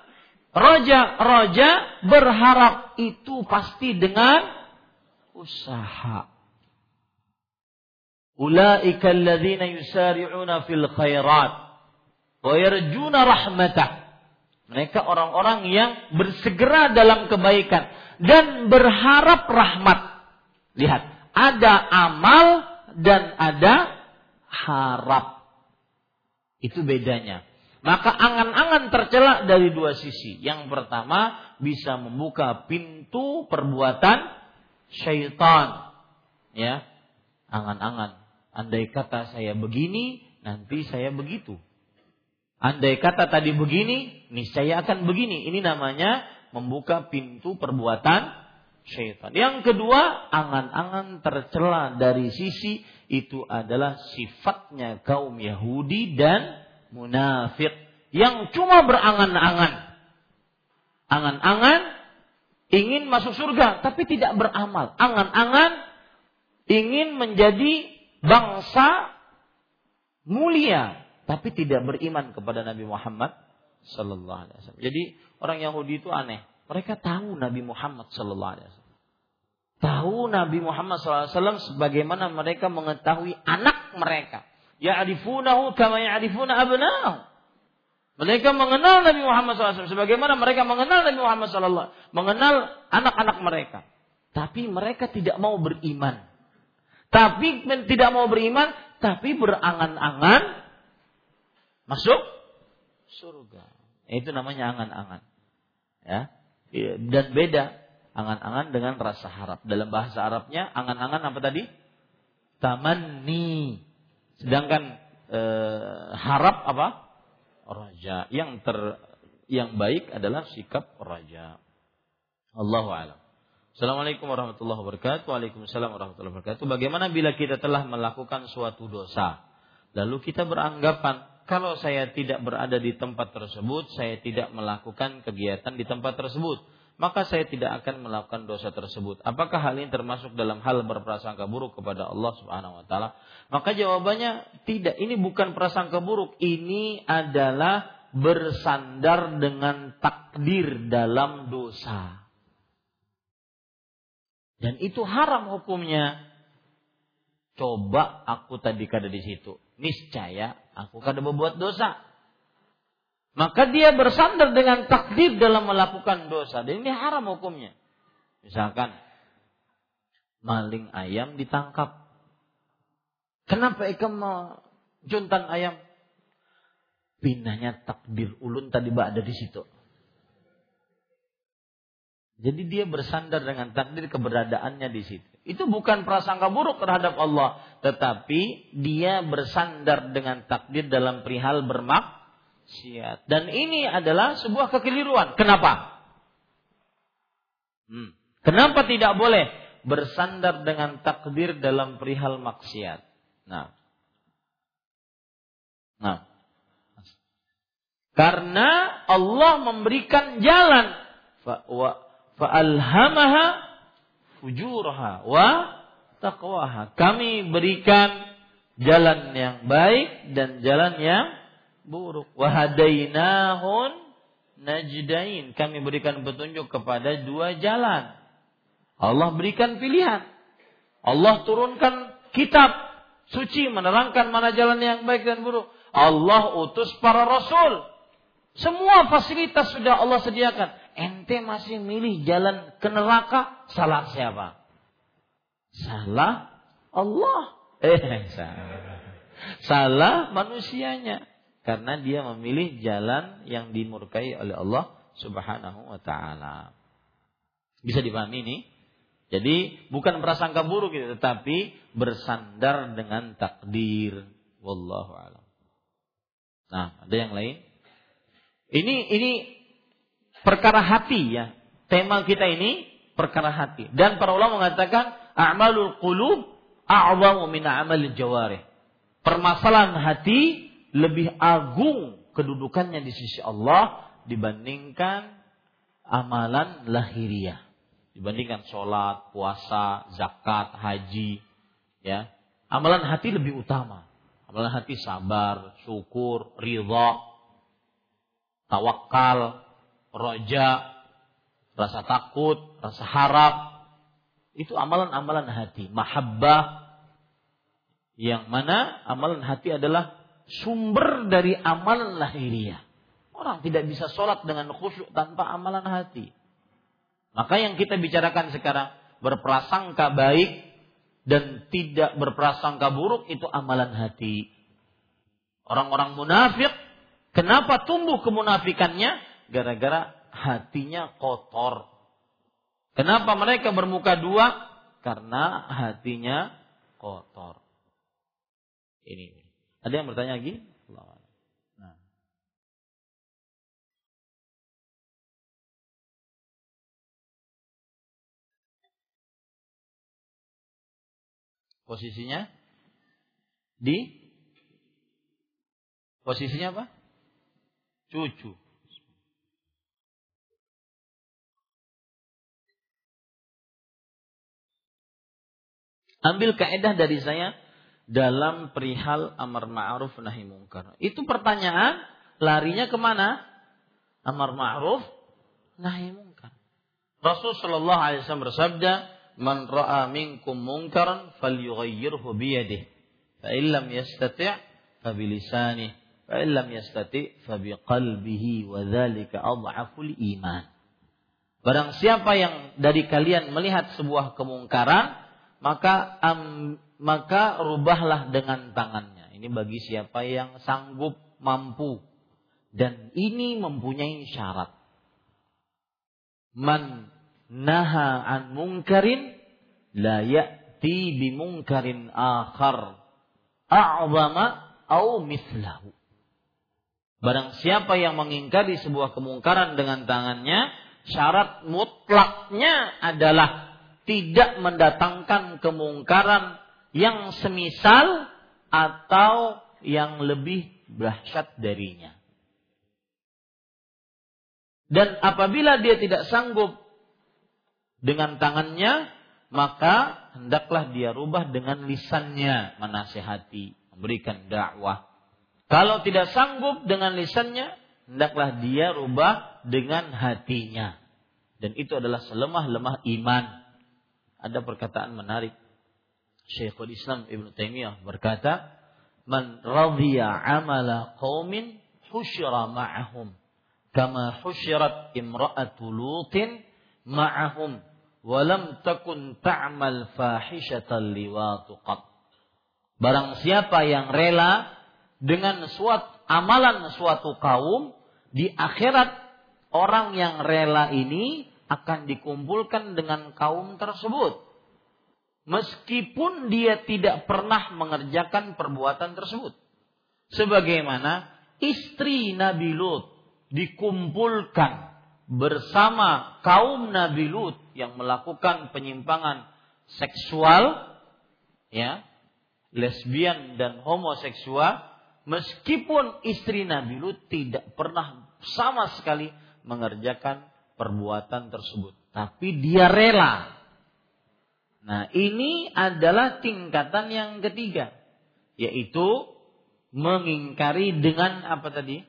Roja-roja berharap itu pasti dengan usaha. Ulaika alladzina yusari'una fil khairat wa yarjuna rahmatah. Mereka orang-orang yang bersegera dalam kebaikan dan berharap rahmat. Lihat, ada amal dan ada harap. Itu bedanya. Maka angan-angan tercela dari dua sisi. Yang pertama bisa membuka pintu perbuatan syaitan. Ya, angan-angan Andai kata saya begini, nanti saya begitu. Andai kata tadi begini, niscaya akan begini. Ini namanya membuka pintu perbuatan syaitan. Yang kedua, angan-angan tercela dari sisi itu adalah sifatnya kaum Yahudi dan munafik yang cuma berangan-angan. Angan-angan ingin masuk surga tapi tidak beramal. Angan-angan ingin menjadi bangsa mulia tapi tidak beriman kepada Nabi Muhammad sallallahu alaihi wasallam. Jadi orang Yahudi itu aneh. Mereka tahu Nabi Muhammad sallallahu alaihi wasallam. Tahu Nabi Muhammad SAW sebagaimana mereka mengetahui anak mereka. Ya'rifunahu kama ya'rifuna abna'ahu. Mereka mengenal Nabi Muhammad SAW sebagaimana mereka mengenal Nabi Muhammad SAW, mengenal anak-anak mereka. Tapi mereka tidak mau beriman tapi tidak mau beriman, tapi berangan-angan masuk surga. Itu namanya angan-angan. Ya. Iya, dan beda angan-angan dengan rasa harap. Dalam bahasa Arabnya angan-angan apa tadi? Tamanni. Sedangkan eh, harap apa? Raja. Yang ter yang baik adalah sikap raja. Allahu a'lam. Assalamualaikum warahmatullahi wabarakatuh. Waalaikumsalam warahmatullahi wabarakatuh. Bagaimana bila kita telah melakukan suatu dosa, lalu kita beranggapan kalau saya tidak berada di tempat tersebut, saya tidak melakukan kegiatan di tempat tersebut, maka saya tidak akan melakukan dosa tersebut. Apakah hal ini termasuk dalam hal berprasangka buruk kepada Allah Subhanahu wa taala? Maka jawabannya tidak. Ini bukan prasangka buruk, ini adalah bersandar dengan takdir dalam dosa. Dan itu haram hukumnya. Coba aku tadi kada di situ. Niscaya aku kada berbuat dosa. Maka dia bersandar dengan takdir dalam melakukan dosa. Dan ini haram hukumnya. Misalkan maling ayam ditangkap. Kenapa ikam juntan ayam? Pindahnya takdir ulun tadi ada di situ. Jadi dia bersandar dengan takdir keberadaannya di situ. Itu bukan prasangka buruk terhadap Allah, tetapi dia bersandar dengan takdir dalam perihal bermaksiat. Dan ini adalah sebuah kekeliruan. Kenapa? Hmm. Kenapa tidak boleh bersandar dengan takdir dalam perihal maksiat? Nah. Nah. Karena Allah memberikan jalan fa'alhamaha fujurha wa taqwaha. Kami berikan jalan yang baik dan jalan yang buruk. Wahadainahun najdain. Kami berikan petunjuk kepada dua jalan. Allah berikan pilihan. Allah turunkan kitab suci menerangkan mana jalan yang baik dan buruk. Allah utus para rasul. Semua fasilitas sudah Allah sediakan ente masih milih jalan ke neraka, salah siapa? Salah Allah. Eh, salah. Salah manusianya. Karena dia memilih jalan yang dimurkai oleh Allah subhanahu wa ta'ala. Bisa dipahami ini? Jadi bukan prasangka buruk gitu, tetapi bersandar dengan takdir. Wallahu alam. Nah, ada yang lain? Ini ini perkara hati ya. Tema kita ini perkara hati. Dan para ulama mengatakan a'malul qulub a'zamu min amalil jawarih. Permasalahan hati lebih agung kedudukannya di sisi Allah dibandingkan amalan lahiriah. Dibandingkan sholat, puasa, zakat, haji, ya. Amalan hati lebih utama. Amalan hati sabar, syukur, ridha, tawakal, roja, rasa takut, rasa harap. Itu amalan-amalan hati. Mahabbah. Yang mana amalan hati adalah sumber dari amalan lahiriah. Orang tidak bisa sholat dengan khusyuk tanpa amalan hati. Maka yang kita bicarakan sekarang berprasangka baik dan tidak berprasangka buruk itu amalan hati. Orang-orang munafik, kenapa tumbuh kemunafikannya? Gara-gara hatinya kotor. Kenapa mereka bermuka dua? Karena hatinya kotor. Ini. Ada yang bertanya lagi? Posisinya di posisinya apa? Cucu. Ambil kaedah dari saya dalam perihal amar ma'ruf nahi mungkar. Itu pertanyaan larinya ke mana? Amar ma'ruf nahi mungkar. Rasul Shallallahu Alaihi Wasallam bersabda, man ra'a minkum munkaran falyughayyirhu bi yadihi fa in lam yastati' fa bi lisanihi fa in lam yastati' fa bi qalbihi wa dzalika adhaful iman Barang siapa yang dari kalian melihat sebuah kemungkaran maka um, maka rubahlah dengan tangannya. Ini bagi siapa yang sanggup mampu dan ini mempunyai syarat. Man naha an munkarin la ya'ti bi munkarin akhar a'zama au mislahu. Barang siapa yang mengingkari sebuah kemungkaran dengan tangannya, syarat mutlaknya adalah tidak mendatangkan kemungkaran yang semisal atau yang lebih dahsyat darinya. Dan apabila dia tidak sanggup dengan tangannya, maka hendaklah dia rubah dengan lisannya menasehati, memberikan dakwah. Kalau tidak sanggup dengan lisannya, hendaklah dia rubah dengan hatinya. Dan itu adalah selemah-lemah iman. Ada perkataan menarik. Syekhul Islam Ibn Taimiyah berkata, "Man radhiya amala qaumin husyira ma'ahum kama husyirat imra'atu lutin ma'ahum." walam takun ta'mal fahishatan liwatu qat. Barang siapa yang rela dengan suatu amalan suatu kaum di akhirat orang yang rela ini akan dikumpulkan dengan kaum tersebut. Meskipun dia tidak pernah mengerjakan perbuatan tersebut. Sebagaimana istri Nabi Lut dikumpulkan bersama kaum Nabi Lut yang melakukan penyimpangan seksual ya lesbian dan homoseksual meskipun istri Nabi Lut tidak pernah sama sekali mengerjakan perbuatan tersebut tapi dia rela nah ini adalah tingkatan yang ketiga yaitu mengingkari dengan apa tadi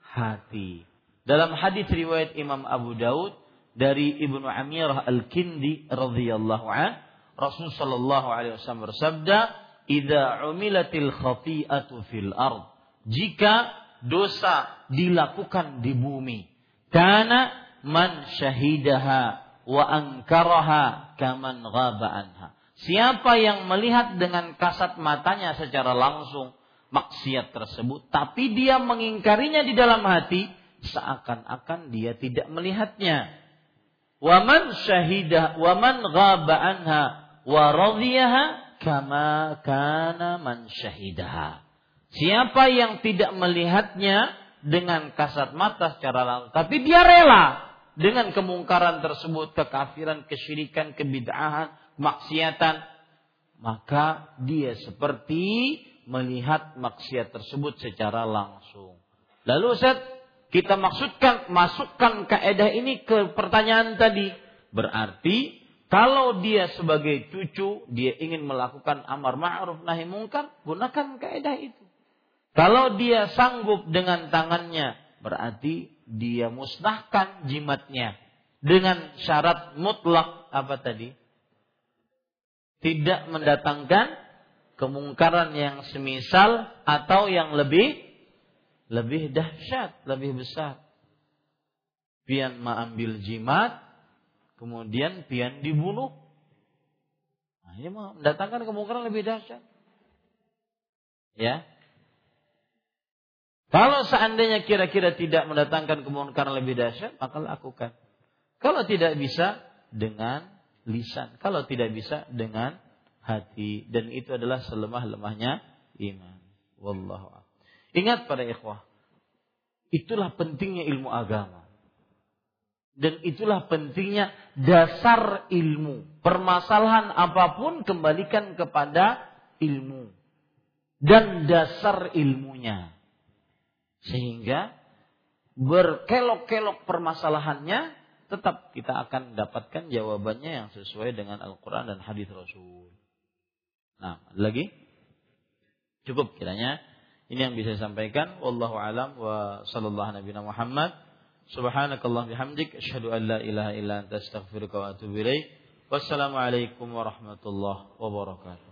hati dalam hadis riwayat Imam Abu Daud dari Ibnu Amirah Al-Kindi radhiyallahu an, Rasul sallallahu alaihi wasallam bersabda, "Idza umilatil khati'atu fil ard." Jika dosa dilakukan di bumi, kana man syahidaha wa ankaraha kaman ghaba anha. Siapa yang melihat dengan kasat matanya secara langsung maksiat tersebut, tapi dia mengingkarinya di dalam hati, seakan-akan dia tidak melihatnya. Waman syahidah, waman ghaba anha wa kama kana man syahidaha. Siapa yang tidak melihatnya dengan kasat mata secara langsung, tapi dia rela dengan kemungkaran tersebut, kekafiran, kesyirikan, kebid'ahan, maksiatan, maka dia seperti melihat maksiat tersebut secara langsung. Lalu Ustaz, kita maksudkan masukkan kaidah ini ke pertanyaan tadi. Berarti kalau dia sebagai cucu dia ingin melakukan amar ma'ruf nahi mungkar, gunakan kaidah itu. Kalau dia sanggup dengan tangannya berarti dia musnahkan jimatnya dengan syarat mutlak apa tadi? Tidak mendatangkan kemungkaran yang semisal atau yang lebih lebih dahsyat, lebih besar. Pian mengambil jimat, kemudian pian dibunuh. Nah, ini mendatangkan kemungkaran lebih dahsyat. Ya, kalau seandainya kira-kira tidak mendatangkan kemungkaran lebih dahsyat, maka lakukan. Kalau tidak bisa dengan lisan, kalau tidak bisa dengan hati dan itu adalah selemah-lemahnya iman. Wallahu Ingat para ikhwah, itulah pentingnya ilmu agama. Dan itulah pentingnya dasar ilmu. Permasalahan apa pun kembalikan kepada ilmu. Dan dasar ilmunya. Sehingga berkelok-kelok permasalahannya tetap kita akan dapatkan jawabannya yang sesuai dengan Al-Quran dan hadis Rasul. Nah, lagi? Cukup kiranya. Ini yang bisa saya sampaikan. Wallahu alam wa sallallahu nabi Muhammad. Subhanakallah bihamdik. Asyhadu an la ilaha illa anta astaghfiruka wa atubu ilaik. Wassalamualaikum warahmatullahi wabarakatuh.